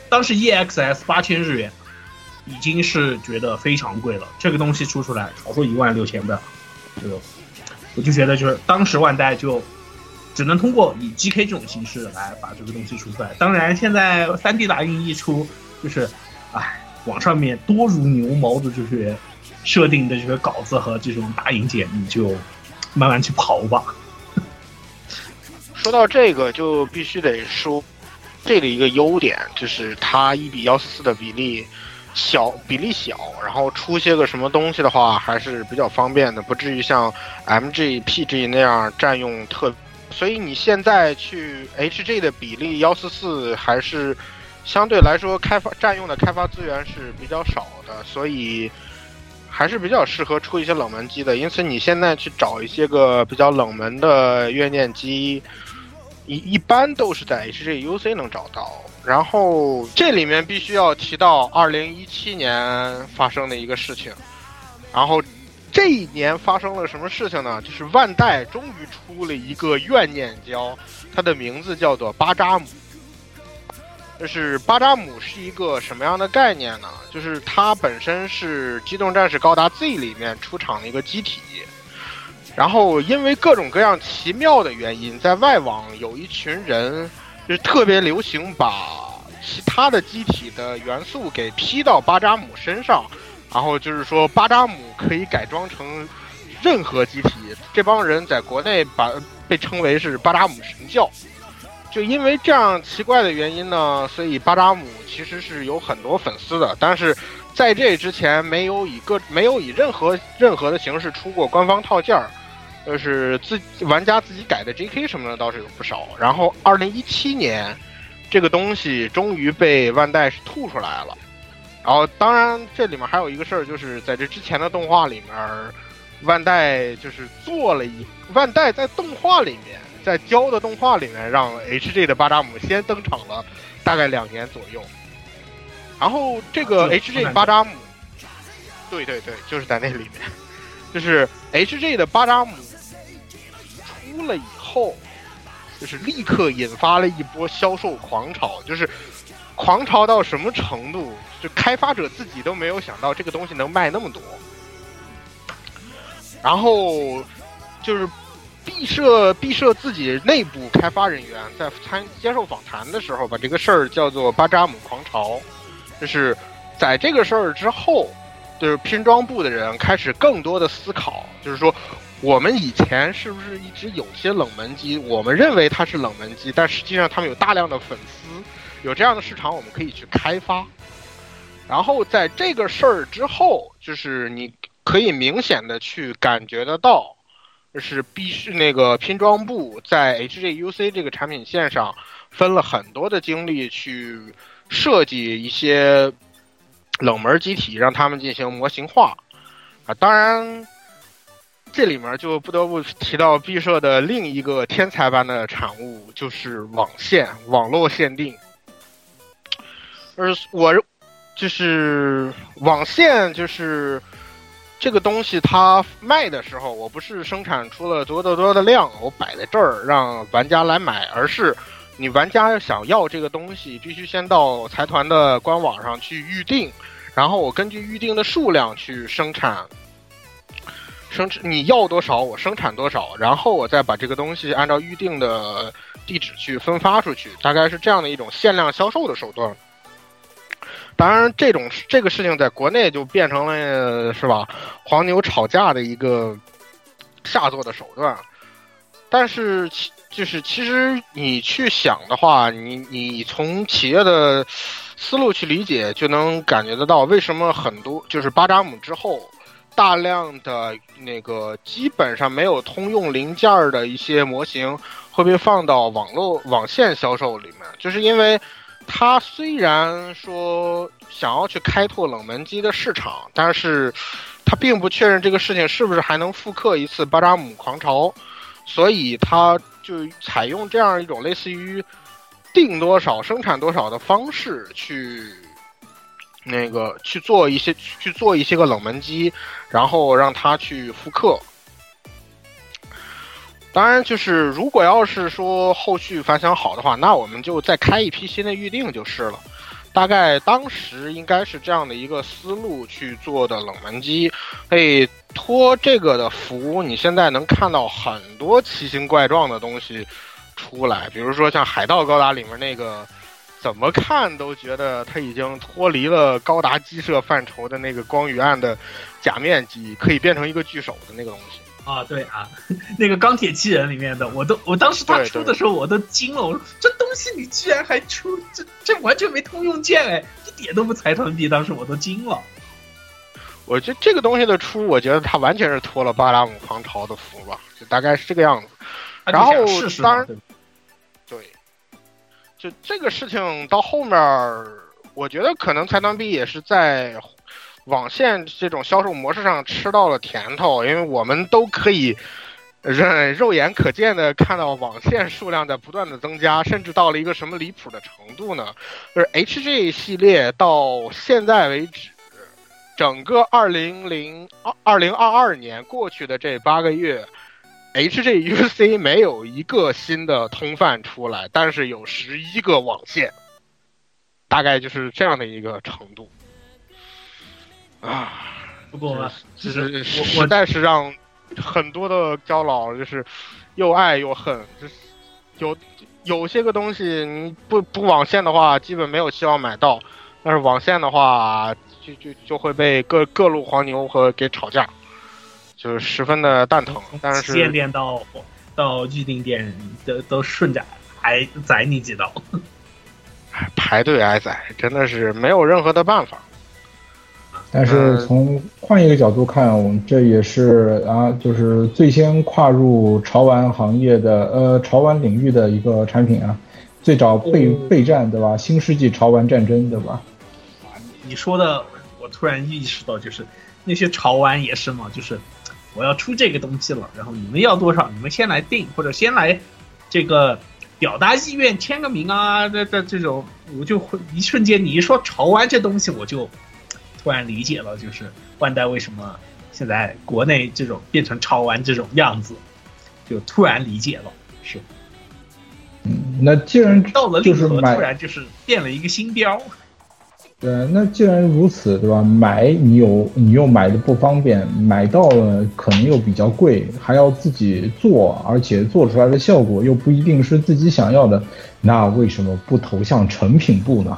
当时 EXS 八千日元，已经是觉得非常贵了。这个东西出出来，少说一万六千吧，就我就觉得就是当时万代就只能通过以 GK 这种形式来把这个东西出出来。当然，现在 3D 打印一出，就是，唉，网上面多如牛毛的这些设定的这个稿子和这种打印件，你就慢慢去刨吧。说到这个，就必须得说，这个一个优点就是它一比幺四四的比例小，比例小，然后出些个什么东西的话还是比较方便的，不至于像 MG、PG 那样占用特。所以你现在去 HG 的比例幺四四还是相对来说开发占用的开发资源是比较少的，所以还是比较适合出一些冷门机的。因此你现在去找一些个比较冷门的怨念机。一一般都是在 HGUC 能找到，然后这里面必须要提到二零一七年发生的一个事情，然后这一年发生了什么事情呢？就是万代终于出了一个怨念胶，它的名字叫做巴扎姆。就是巴扎姆是一个什么样的概念呢？就是它本身是《机动战士高达 Z》里面出场的一个机体。然后，因为各种各样奇妙的原因，在外网有一群人，就是特别流行把其他的机体的元素给批到巴扎姆身上，然后就是说巴扎姆可以改装成任何机体。这帮人在国内把被称为是巴扎姆神教。就因为这样奇怪的原因呢，所以巴扎姆其实是有很多粉丝的，但是在这之前没有以各没有以任何任何的形式出过官方套件儿。就是自玩家自己改的 J.K. 什么的倒是有不少。然后二零一七年，这个东西终于被万代是吐出来了。然后当然这里面还有一个事儿，就是在这之前的动画里面，万代就是做了一万代在动画里面，在教的动画里面让 H.G. 的巴扎姆先登场了，大概两年左右。然后这个 H.G. 巴扎姆，对对对，就是在那里面，就是 H.G. 的巴扎姆。出了以后，就是立刻引发了一波销售狂潮，就是狂潮到什么程度？就开发者自己都没有想到这个东西能卖那么多。然后就是毕设毕设自己内部开发人员在参接受访谈的时候，把这个事儿叫做“巴扎姆狂潮”。就是在这个事儿之后，就是拼装部的人开始更多的思考，就是说。我们以前是不是一直有些冷门机？我们认为它是冷门机，但实际上他们有大量的粉丝，有这样的市场，我们可以去开发。然后在这个事儿之后，就是你可以明显的去感觉得到，就是必须那个拼装部在 HJUC 这个产品线上分了很多的精力去设计一些冷门机体，让他们进行模型化啊。当然，这里面就不得不提到毕设的另一个天才般的产物，就是网线网络限定。而我就是网线，就是这个东西，它卖的时候，我不是生产出了多多多的量，我摆在这儿让玩家来买，而是你玩家想要这个东西，必须先到财团的官网上去预定，然后我根据预定的数量去生产。生产你要多少，我生产多少，然后我再把这个东西按照预定的地址去分发出去，大概是这样的一种限量销售的手段。当然，这种这个事情在国内就变成了是吧？黄牛吵架的一个下作的手段。但是其就是其实你去想的话，你你从企业的思路去理解，就能感觉得到为什么很多就是巴扎姆之后。大量的那个基本上没有通用零件的一些模型会被放到网络网线销售里面，就是因为它虽然说想要去开拓冷门机的市场，但是它并不确认这个事情是不是还能复刻一次巴扎姆狂潮，所以它就采用这样一种类似于定多少生产多少的方式去。那个去做一些去做一些个冷门机，然后让他去复刻。当然，就是如果要是说后续反响好的话，那我们就再开一批新的预定就是了。大概当时应该是这样的一个思路去做的冷门机，以托这个的福，你现在能看到很多奇形怪状的东西出来，比如说像海盗高达里面那个。怎么看都觉得它已经脱离了高达机设范畴的那个光与暗的假面机，可以变成一个巨手的那个东西啊！对啊，那个钢铁机人里面的，我都我当时他出的时候我都惊了，我说这东西你居然还出，这这完全没通用键哎，一点都不财团币，当时我都惊了。我觉得这个东西的出，我觉得它完全是托了巴达姆狂潮的福吧，就大概是这个样子。然后当然。就这个事情到后面，我觉得可能财团币也是在网线这种销售模式上吃到了甜头，因为我们都可以肉肉眼可见的看到网线数量在不断的增加，甚至到了一个什么离谱的程度呢？就是 HG 系列到现在为止，整个二零零二二零二二年过去的这八个月。HJUC 没有一个新的通贩出来，但是有十一个网线，大概就是这样的一个程度。啊，不过就是实在是让很多的胶老就是又爱又恨，就是有有些个东西你不不网线的话，基本没有希望买到；但是网线的话，就就就会被各各路黄牛和给吵架。就是十分的蛋疼，但是到到预定店都都顺着挨宰你几刀，排队挨宰，真的是没有任何的办法。但是从换一个角度看，我们这也是啊，就是最先跨入潮玩行业的呃潮玩领域的一个产品啊，最早备备战对吧？新世纪潮玩战争对吧？你说的，我突然意识到，就是那些潮玩也是嘛，就是。我要出这个东西了，然后你们要多少？你们先来定，或者先来这个表达意愿，签个名啊，这这这种，我就会一瞬间，你一说潮玩这东西，我就突然理解了，就是万代为什么现在国内这种变成潮玩这种样子，就突然理解了，是。嗯，那既然到了就是突然就是变了一个新标。对，那既然如此，对吧？买你有你又买的不方便，买到了可能又比较贵，还要自己做，而且做出来的效果又不一定是自己想要的，那为什么不投向成品部呢？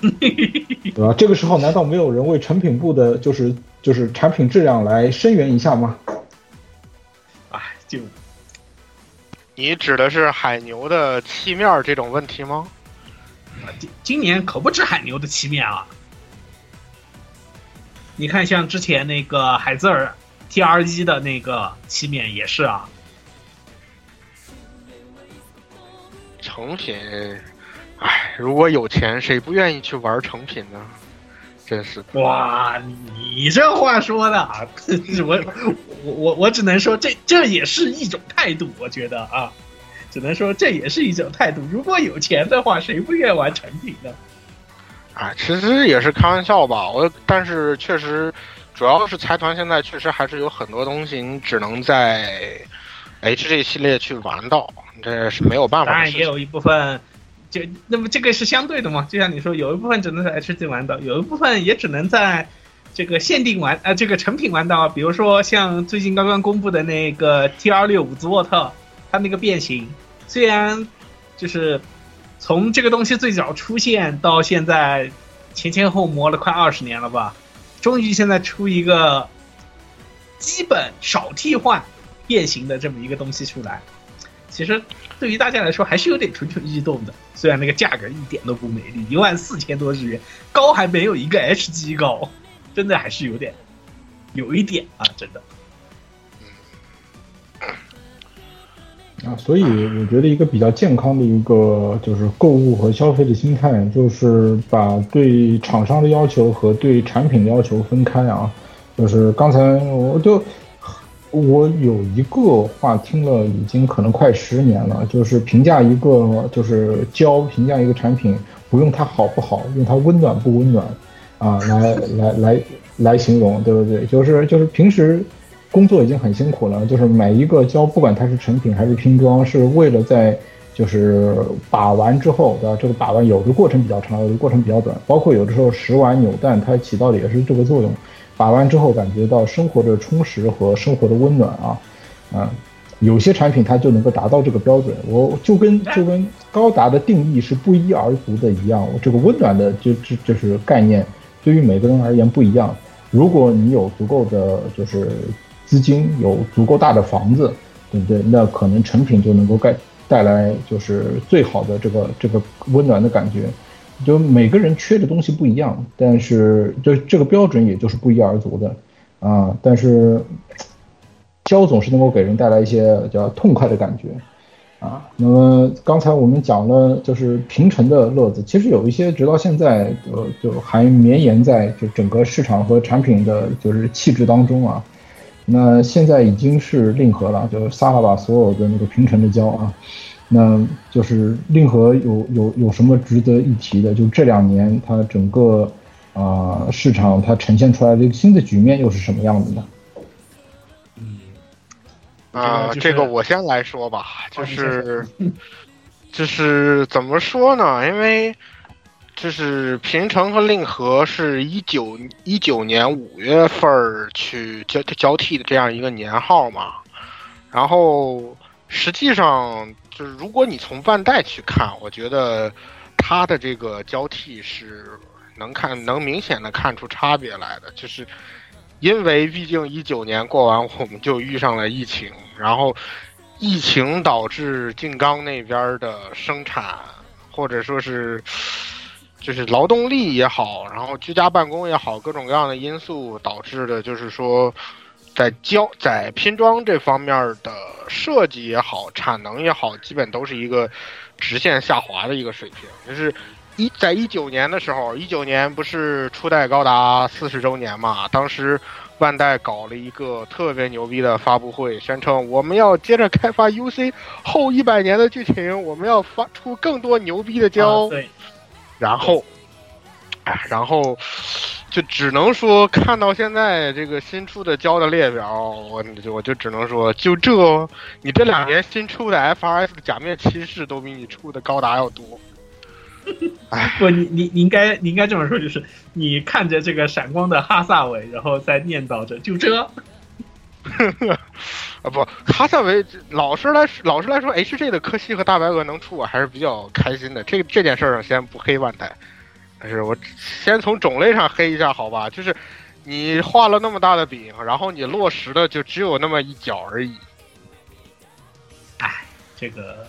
对吧？这个时候难道没有人为成品部的就是就是产品质量来声援一下吗？哎，就你指的是海牛的漆面这种问题吗？今今年可不止海牛的漆面啊！你看，像之前那个海兹尔 T R 一的那个漆面也是啊，成品，哎，如果有钱，谁不愿意去玩成品呢？真是的哇，你这话说的啊，我我我我只能说这这也是一种态度，我觉得啊，只能说这也是一种态度。如果有钱的话，谁不愿意玩成品呢？啊，其实也是开玩笑吧。我但是确实，主要是财团现在确实还是有很多东西，你只能在 HG 系列去玩到，这是没有办法的事情。然也有一部分，就那么这个是相对的嘛，就像你说，有一部分只能在 HG 玩到，有一部分也只能在这个限定玩呃这个成品玩到，比如说像最近刚刚公布的那个 T 二六五兹沃特，它那个变形，虽然就是从这个东西最早出现到现在前前后磨了快二十年了吧，终于现在出一个基本少替换变形的这么一个东西出来。其实对于大家来说还是有点蠢蠢欲动的，虽然那个价格一点都不美丽，一万四千多日元，高还没有一个 HG 高，真的还是有点，有一点啊，真的。啊，所以我觉得一个比较健康的一个就是购物和消费的心态，就是把对厂商的要求和对产品的要求分开啊。就是刚才我就我有一个话听了已经可能快十年了，就是评价一个就是胶评价一个产品，不用它好不好，用它温暖不温暖啊，来来来来形容，对不对？就是就是平时。工作已经很辛苦了，就是每一个胶，不管它是成品还是拼装，是为了在就是把完之后，对吧？这个把完有的过程比较长，有的过程比较短，包括有的时候食完扭蛋，它起到的也是这个作用。把完之后感觉到生活的充实和生活的温暖啊，啊，有些产品它就能够达到这个标准。我就跟就跟高达的定义是不一而足的一样，我这个温暖的就就就是概念，对于每个人而言不一样。如果你有足够的就是资金有足够大的房子，对不对？那可能成品就能够带带来就是最好的这个这个温暖的感觉。就每个人缺的东西不一样，但是就这个标准也就是不一而足的啊。但是胶总是能够给人带来一些叫痛快的感觉啊。那么刚才我们讲了就是平成的乐子，其实有一些直到现在呃就还绵延在就整个市场和产品的就是气质当中啊。那现在已经是令和了，就是撒了把所有的那个平成的胶啊，那就是令和有有有什么值得一提的？就这两年它整个啊、市场它呈现出来的一个新的局面又是什么样子呢？啊、就是这个我先来说吧，就是 就是怎么说呢？因为就是平成和令和是一九一九年五月份去交交替的这样一个年号嘛，然后实际上就是如果你从万代去看，我觉得它的这个交替是能看能明显的看出差别来的，就是因为毕竟一九年过完，我们就遇上了疫情，然后疫情导致静冈那边的生产或者说是就是劳动力也好，然后居家办公也好，各种各样的因素导致的，就是说在胶在拼装这方面的设计也好，产能也好，基本都是一个直线下滑的一个水平，就是。一在一九年的时候，一九年不是初代高达四十周年嘛？当时万代搞了一个特别牛逼的发布会，宣称我们要接着开发 UC 后一百年的剧情，我们要发出更多牛逼的胶。啊对，然后，哎，然后就只能说看到现在这个新出的胶的列表，我就我就只能说，就这，你这两年新出的 FRS 的假面骑士都比你出的高达要多。不，你你你应该你应该这么说，就是你看着这个闪光的哈萨韦，然后再念叨着就这，啊不，哈萨维老实来老实来说，HG 的科西和大白鹅能出，我还是比较开心的。这这件事儿上先不黑万代，但是我先从种类上黑一下，好吧？就是你画了那么大的饼，然后你落实的就只有那么一角而已。哎这个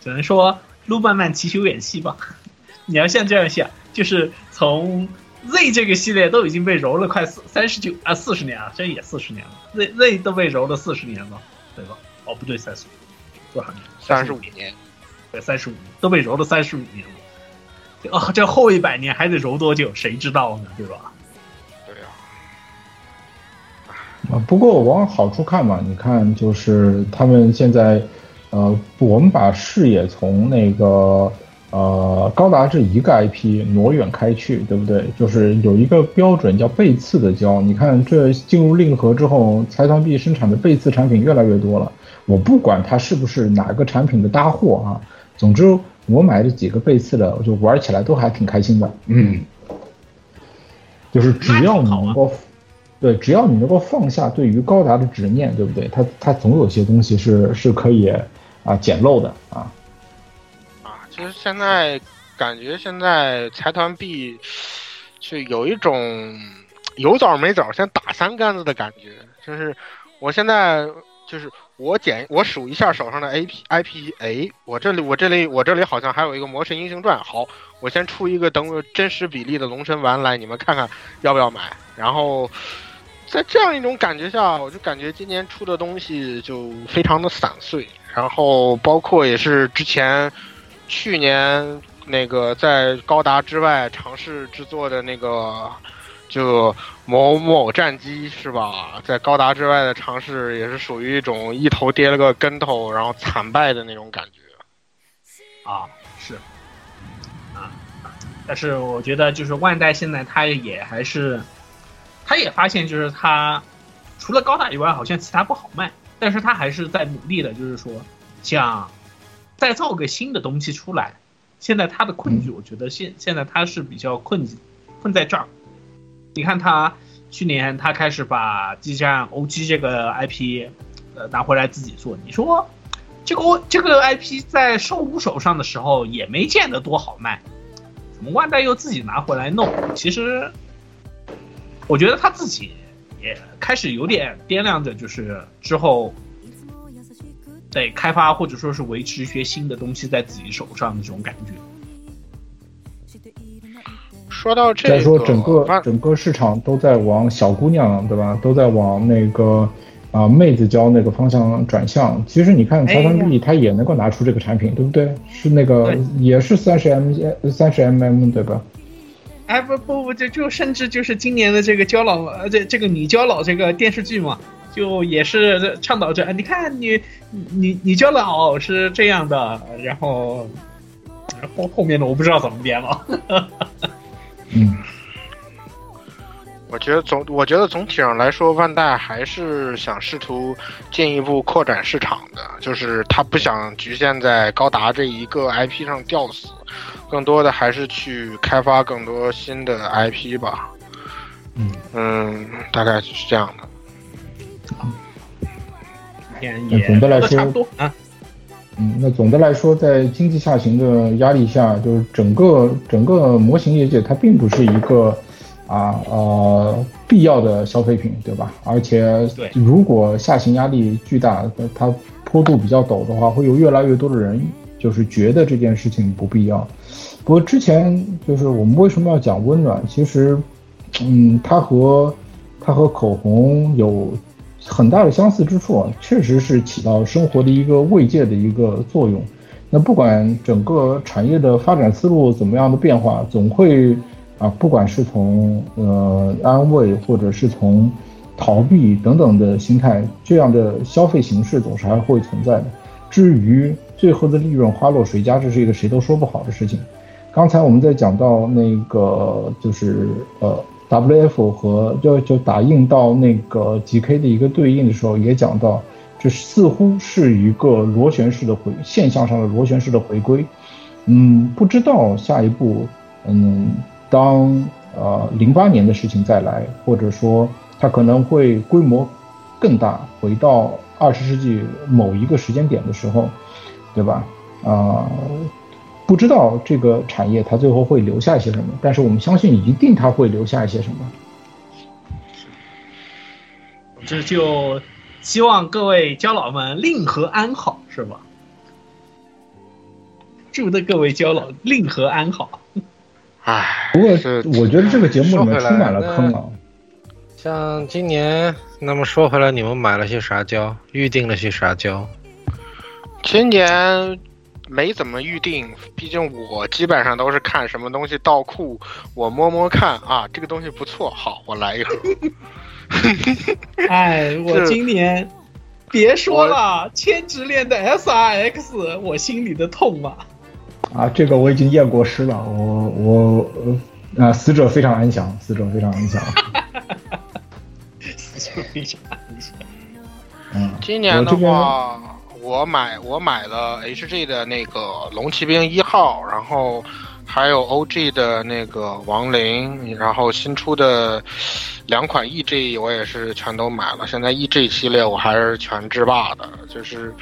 只能说路漫漫其修远兮吧。你要像这样想，就是从 Z 这个系列都已经被揉了快四三十九啊四十年啊，这也四十年了，Z Z 都被揉了四十年了，对吧？哦，不对，三十多少年？三十五年，对，三十五年都被揉了三十五年了。啊，这后一百年还得揉多久？谁知道呢？对吧？对呀、啊，不过往好处看嘛，你看就是他们现在，呃，我们把视野从那个呃高达这一个 IP 挪远开去，对不对？就是有一个标准叫背刺的胶。你看这进入令和之后，财团币生产的背刺产品越来越多了。我不管它是不是哪个产品的搭货啊，总之我买这几个背刺的，我就玩起来都还挺开心的。嗯，就是只要你能够。对，只要你能够放下对于高达的执念，对不对？它它总有些东西是是可以啊捡漏的啊。就是现在感觉现在财团币就有一种有枣没枣先打三竿子的感觉，就是我现在就是我捡我数一下手上的 A P I P，哎，我这里我这里我这里好像还有一个《魔神英雄传》，好，我先出一个等我真实比例的龙神丸来，你们看看要不要买，然后。在这样一种感觉下，我就感觉今年出的东西就非常的散碎，然后包括也是之前去年那个在高达之外尝试制作的那个就某某战机是吧？在高达之外的尝试也是属于一种一头跌了个跟头，然后惨败的那种感觉。啊，是啊，但是我觉得就是万代现在他也还是。他也发现，就是他除了高达以外，好像其他不好卖，但是他还是在努力的，就是说想再造个新的东西出来。现在他的困局，我觉得现现在他是比较困困在这儿。你看他去年他开始把激战 OG 这个 IP 呃拿回来自己做，你说这个这个 IP 在兽屋手上的时候也没见得多好卖，怎么万代又自己拿回来弄？其实。我觉得他自己也开始有点掂量着，就是之后得开发或者说是维持一些新的东西在自己手上的这种感觉。说到这个，再说整个整个市场都在往小姑娘对吧？都在往那个啊妹子娇那个方向转向。其实你看财团 B，，它也能够拿出这个产品，对不对？是那个也是三十 M 三十 mm 对吧？哎不不不，就就甚至就是今年的这个焦老呃这这个你焦老这个电视剧嘛，就也是倡导着，你看你你你就老是这样的，然后后后面的我不知道怎么编了。嗯，我觉得总我觉得总体上来说，万代还是想试图进一步扩展市场的，就是他不想局限在高达这一个 IP 上吊死。更多的还是去开发更多新的 IP 吧，嗯嗯，大概是这样的。那总的来说，啊，嗯，那总的来说，在经济下行的压力下，就是整个整个模型业界，它并不是一个啊呃必要的消费品，对吧？而且，如果下行压力巨大，它坡度比较陡的话，会有越来越多的人就是觉得这件事情不必要。不过之前就是我们为什么要讲温暖？其实，嗯，它和它和口红有很大的相似之处啊，确实是起到生活的一个慰藉的一个作用。那不管整个产业的发展思路怎么样的变化，总会啊，不管是从呃安慰或者是从逃避等等的心态，这样的消费形式总是还会存在的。至于最后的利润花落谁家，这是一个谁都说不好的事情。刚才我们在讲到那个就是呃 W F 和就就打印到那个 G K 的一个对应的时候，也讲到这似乎是一个螺旋式的回现象上的螺旋式的回归。嗯，不知道下一步，嗯，当呃零八年的事情再来，或者说它可能会规模更大，回到二十世纪某一个时间点的时候，对吧？啊。不知道这个产业它最后会留下一些什么，但是我们相信一定它会留下一些什么。这就希望各位焦老们令和安好，是吧？祝的各位焦老令和安好。唉，不过是我觉得这个节目里面充满了坑啊。像今年，那么说回来，你们买了些啥胶？预定了些啥胶？今年没怎么预定，毕竟我基本上都是看什么东西到库，我摸摸看啊，这个东西不错，好，我来一盒。哎，我今年别说了，千直链的 SRX，我心里的痛啊！啊，这个我已经验过尸了，我我呃啊，死者非常安详，死者非常安详。死者非常安详嗯，今年的话，我买我买了 HG 的那个龙骑兵一号，然后还有 OG 的那个亡灵，然后新出的两款 EG 我也是全都买了。现在 EG 系列我还是全制霸的，就是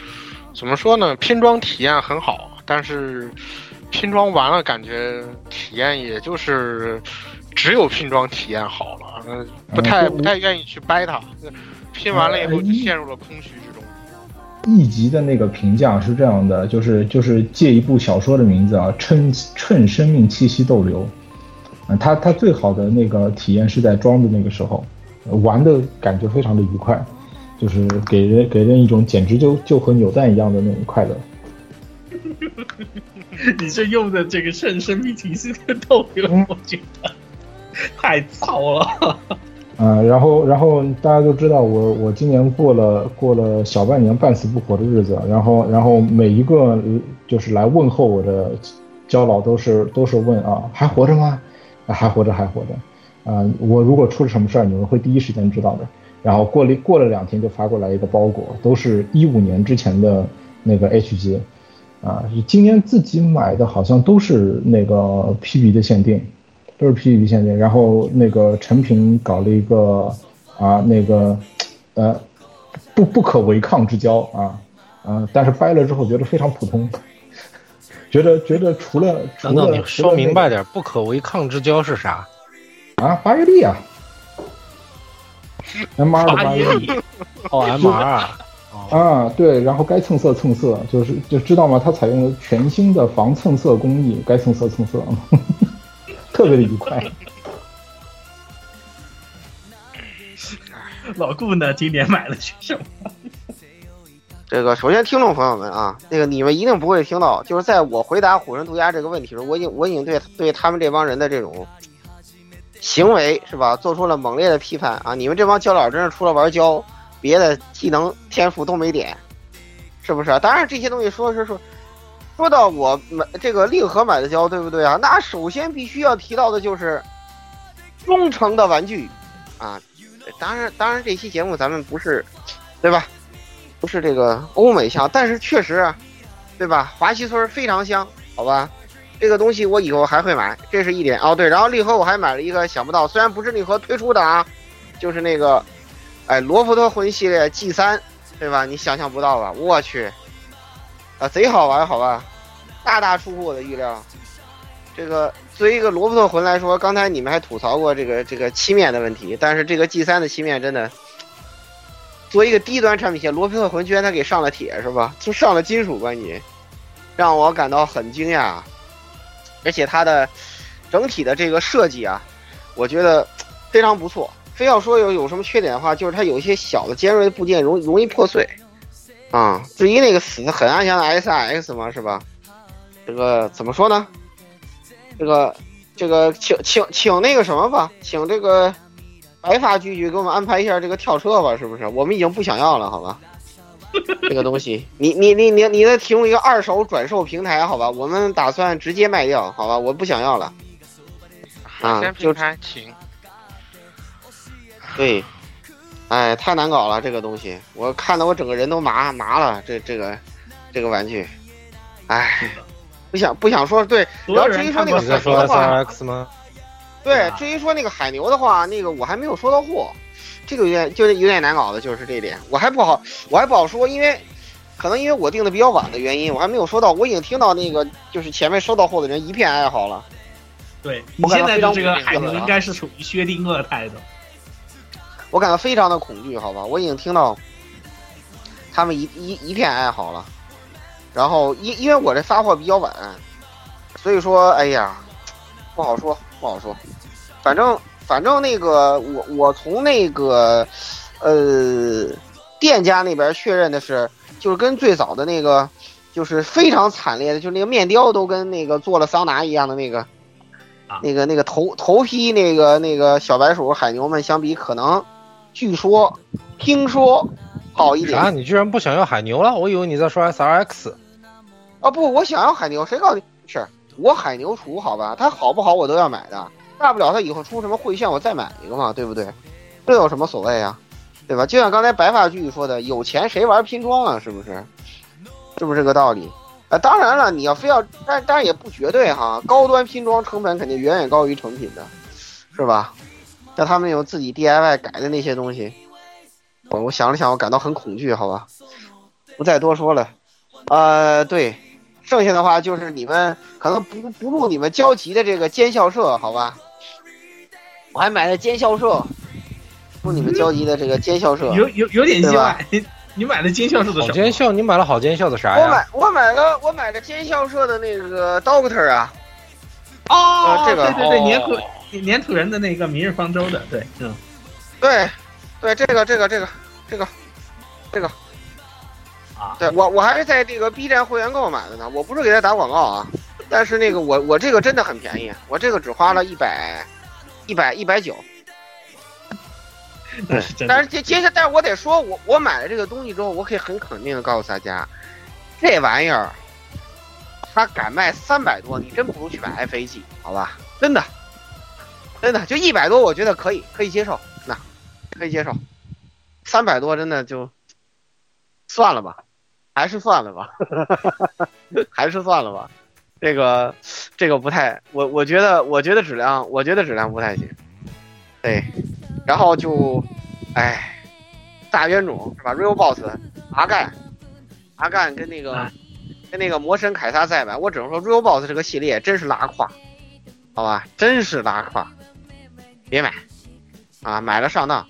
怎么说呢，拼装体验很好，但是拼装完了感觉体验也就是只有拼装体验好了，嗯，不太嗯不太愿意去掰它，拼完了以后就陷入了空虚。一级的那个评价是这样的，就是就是借一部小说的名字啊，趁趁生命气息逗留。嗯，他他最好的那个体验是在装的那个时候，呃玩的感觉非常的愉快，就是给人给人一种简直就就和扭蛋一样的那种快乐。你这用的这个趁生命体系的逗留，我觉得太糙了。啊、然后然后大家都知道我我今年过了过了小半年半死不活的日子，然后然后每一个就是来问候我的交老都是都是问啊还活着吗？还活着还活着，啊、我如果出了什么事儿，你们会第一时间知道的。然后过了过了两天就发过来一个包裹，都是一五年之前的那个 HG，啊，今年自己买的好像都是那个 PB 的限定。都是 PVP 限定，然后那个陈平搞了一个啊那个呃不不可违抗之交啊啊，但是掰了之后觉得非常普通，觉得觉得除了除了等等，你说明白点，不可违抗之交是啥？啊八月历啊，M R 的八月历哦，M R 啊，啊对，然后该蹭色蹭色，就是就知道吗？它采用了全新的防蹭色工艺，该蹭色蹭色，特别的愉快。老顾呢，今年买了些什么？这个首先，听众朋友们啊，那个你们一定不会听到，就是在我回答虎神涂鸦这个问题时，我已经我已经对对他们这帮人的这种行为是吧，做出了猛烈的批判啊！你们这帮胶佬真是除了玩胶，别的技能天赋都没点，是不是、啊？当然这些东西说是说，说到我买这个令和买的胶，对不对啊？那首先必须要提到的就是忠诚的玩具啊！当然，当然这期节目咱们不是，对吧？不是这个欧美香，但是确实，对吧？华西村非常香，好吧？这个东西我以后还会买，这是一点哦。对，然后利和我还买了一个，想不到虽然不是利和推出的啊，就是那个，哎，罗伯特魂系列 G 三，对吧？你想象不到吧？我去，啊，贼好玩，好吧？大大出乎我的预料。这个作为一个罗伯特魂来说，刚才你们还吐槽过这个这个漆面的问题，但是这个 G 三的漆面真的。作为一个低端产品线，罗伯特魂居然它给上了铁是吧？就上了金属关节，让我感到很惊讶。而且它的整体的这个设计啊，我觉得非常不错。非要说有有什么缺点的话，就是它有一些小的尖锐部件容容易破碎。啊，至于那个死的很安详的 S R X 嘛，是吧？这个怎么说呢？这个这个请请请那个什么吧，请这个白发居居给我们安排一下这个跳车吧，是不是？我们已经不想要了，好吧？这个东西，你你你你你再提供一个二手转售平台，好吧？我们打算直接卖掉，好吧？我不想要了。啊先平台请。对，哎，太难搞了这个东西，我看的我整个人都麻麻了。这这个这个玩具，哎，不想不想说。对，然后至于说那个海牛的话，吗？对，至于说那个海牛的话，那个我还没有收到货，这个有点就是有点难搞的，就是这一点，我还不好我还不好说，因为可能因为我订的比较晚的原因，我还没有收到。我已经听到那个就是前面收到货的人一片哀嚎了。对你现在的这个海牛应该是属于薛定谔态的。我感到非常的恐惧，好吧，我已经听到他们一一一片哀嚎了。然后因因为我这发货比较晚，所以说，哎呀，不好说，不好说。反正反正那个我我从那个呃店家那边确认的是，就是跟最早的那个就是非常惨烈的，就是那个面雕都跟那个做了桑拿一样的那个。那个那个头头批那个那个小白鼠海牛们相比，可能据说听说好一点。啥？你居然不想要海牛了？我以为你在说 S R X。啊不，我想要海牛，谁告诉你？是我海牛厨好吧？它好不好我都要买的，大不了它以后出什么会线我再买一个嘛，对不对？这有什么所谓啊？对吧？就像刚才白发巨说的，有钱谁玩拼装啊？是不是？是不是这个道理？啊，当然了，你要非要，但当然也不绝对哈。高端拼装成本肯定远远高于成品的，是吧？像他们有自己 DIY 改的那些东西，我我想了想，我感到很恐惧，好吧？不再多说了。呃，对，剩下的话就是你们可能不不入你们交集的这个尖校社，好吧？我还买了尖校社，入你们交集的这个尖校社，有有有点意外。你买了尖校社的什么？好尖校，你买了好尖校的啥呀？我买我买了我买了尖校社的那个 Doctor 啊，哦呃，这个对对对，哦粘土粘土人的那个明日方舟的，对，嗯，对，对，这个这个这个这个这个啊，对我我还是在这个 B 站会员购买的呢，我不是给他打广告啊，但是那个我我这个真的很便宜，我这个只花了一百一百一百九，但是接接下，但是我得说，我我买了这个东西之后，我可以很肯定的告诉大家，这玩意儿，它敢卖三百多，你真不如去买 FAG，好吧？真的，真的就一百多，我觉得可以可以接受，那可以接受，三百多真的就算了吧，还是算了吧，还是算了吧，这个这个不太，我我觉得我觉得质量，我觉得质量不太行，对。然后就，哎，大冤种是吧？Real Boss，阿干，阿干跟那个、跟那个魔神凯撒再买，我只能说 Real Boss 这个系列真是拉胯，好吧，真是拉胯，别买，啊，买了上当，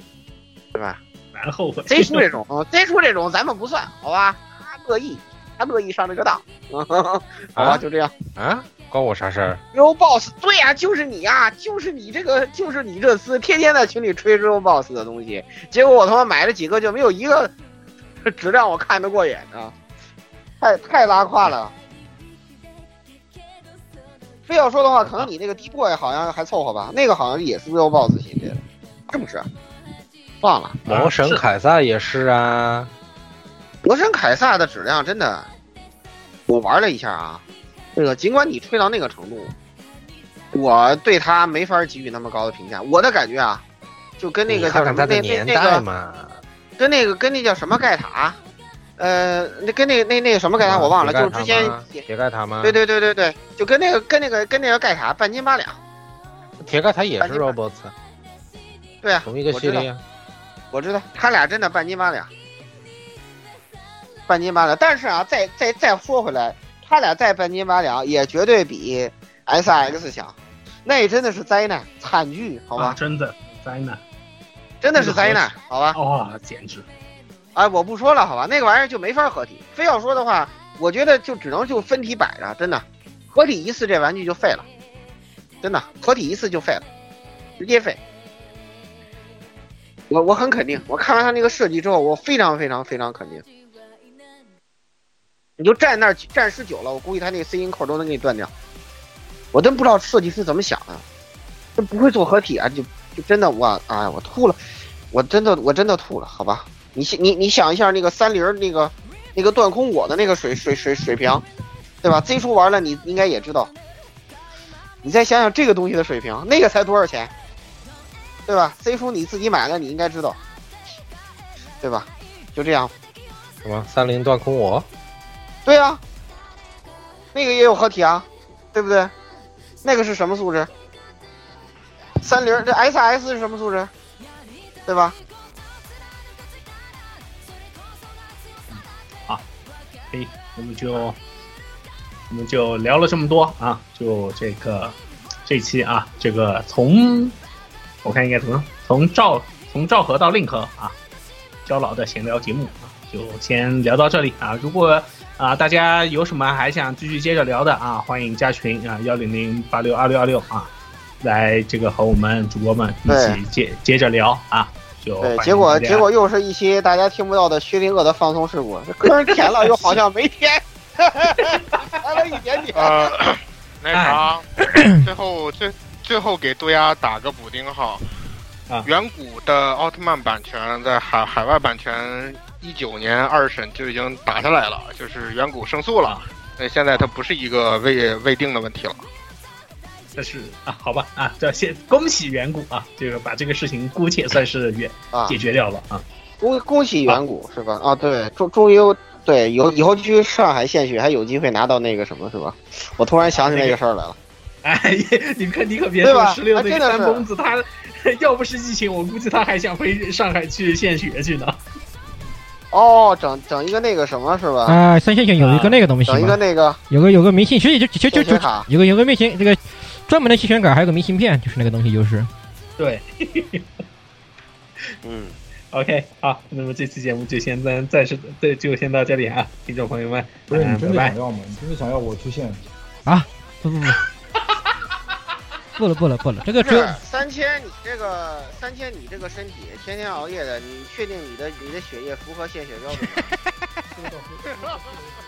对吧？买了后悔。Z 出这种，Z 出这种咱们不算，好吧？他乐意，他乐意上这个当，好吧，就这样。啊，关我啥事儿？Real Boss，对呀、就是你呀、就是你这个，就是你这厮，天天在群里吹 Real Boss 的东西，结果我他妈买了几个，就没有一个 质量我看得过眼的，太太拉胯了。非要说的话，可能你那个 D Boy 好像还凑合吧，那个好像也是 Real Boss 系列的，是不是？忘了，魔神凯撒也是啊。魔神凯撒的质量真的，我玩了一下啊，这个尽管你吹到那个程度，我对他没法给予那么高的评价。我的感觉啊，就跟那个你看看它的叫什么那那年那个，代嘛，跟那个跟那叫什么盖塔，呃，那跟那那那个什么盖塔我忘了，就是之前铁盖塔吗？对对对对对，就跟那个跟那个跟那个盖塔半斤八两。铁盖塔也是 Robots，对啊，同一个系列啊。我知道他俩真的半斤八两，半斤八两。但是啊，再再再说回来，他俩再半斤八两，也绝对比 S X 强。那真的是灾难惨剧，好吧？啊，真的灾难，真的是灾难，好吧？哇、简直！哎，我不说了，好吧？那个玩意儿就没法合体。非要说的话，我觉得就只能就分体摆着，真的，合体一次这玩具就废了，真的，合体一次就废了，直接废。我我很肯定，我看完他那个设计之后，我非常非常非常肯定。你就站那儿站时久了，我估计他那个 C 音扣都能给你断掉。我真不知道设计师怎么想的，这不会做合体啊，就就真的我哎我吐了，我真的我真的吐了，好吧？你想你你想一下那个三菱那个那个断空我的那个水水水水平，对吧？Z 叔玩了你应该也知道，你再想想这个东西的水平，那个才多少钱？对吧？Z 叔你自己买的，你应该知道，对吧？就这样，什么三菱断空我？对呀、那个也有合体啊，对不对？那个是什么素质？三菱这 SS 是什么素质？对吧？嘿，我们就我们就聊了这么多啊，就这个这期啊，这个从我看应该从从赵从赵河到令河啊，焦老的闲聊节目啊，就先聊到这里啊。如果啊大家有什么还想继续接着聊的啊，欢迎加群啊幺零零八六二六二六啊，来这个和我们主播们一起接接着聊啊。就对，结果结果又是一期大家听不到的薛定谔的放松事故，这坑填了又好像没填，填了一点点。呃，那啥，最后最最后给杜鸦打个补丁哈。啊，远古的奥特曼版权在海海外版权一九年二审就已经打下来了，就是远古胜诉了。那现在它不是一个未未定的问题了。这是啊，好吧啊，这先恭喜远古啊，这个把这个事情姑且算是远啊解决掉了啊。恭恭喜远古是吧？啊，对，终终于对有以后去上海献血还有机会拿到那个什么是吧？我突然想起那个事儿来了。哎，你可你可别说，十六岁三公子他。要不是疫情，我估计他还想回上海去献血去呢。哦，整整一个那个什么是吧？啊，三线线有一个那个东西，整一个那个，有个有个明信，其实就就就就有个有个明信，这个专门的信选卡，还有个明信片，就是那个东西，就是。对。嗯，OK，好，那么这期节目就先暂暂时对，就先到这里啊，听众朋友们，不是你真的想要吗？你真的想要我出现？啊，不不不。不了不了不了，这个是三千，你这个三千，你这个身体天天熬夜的，你确定你的你的血液符合献血标准吗？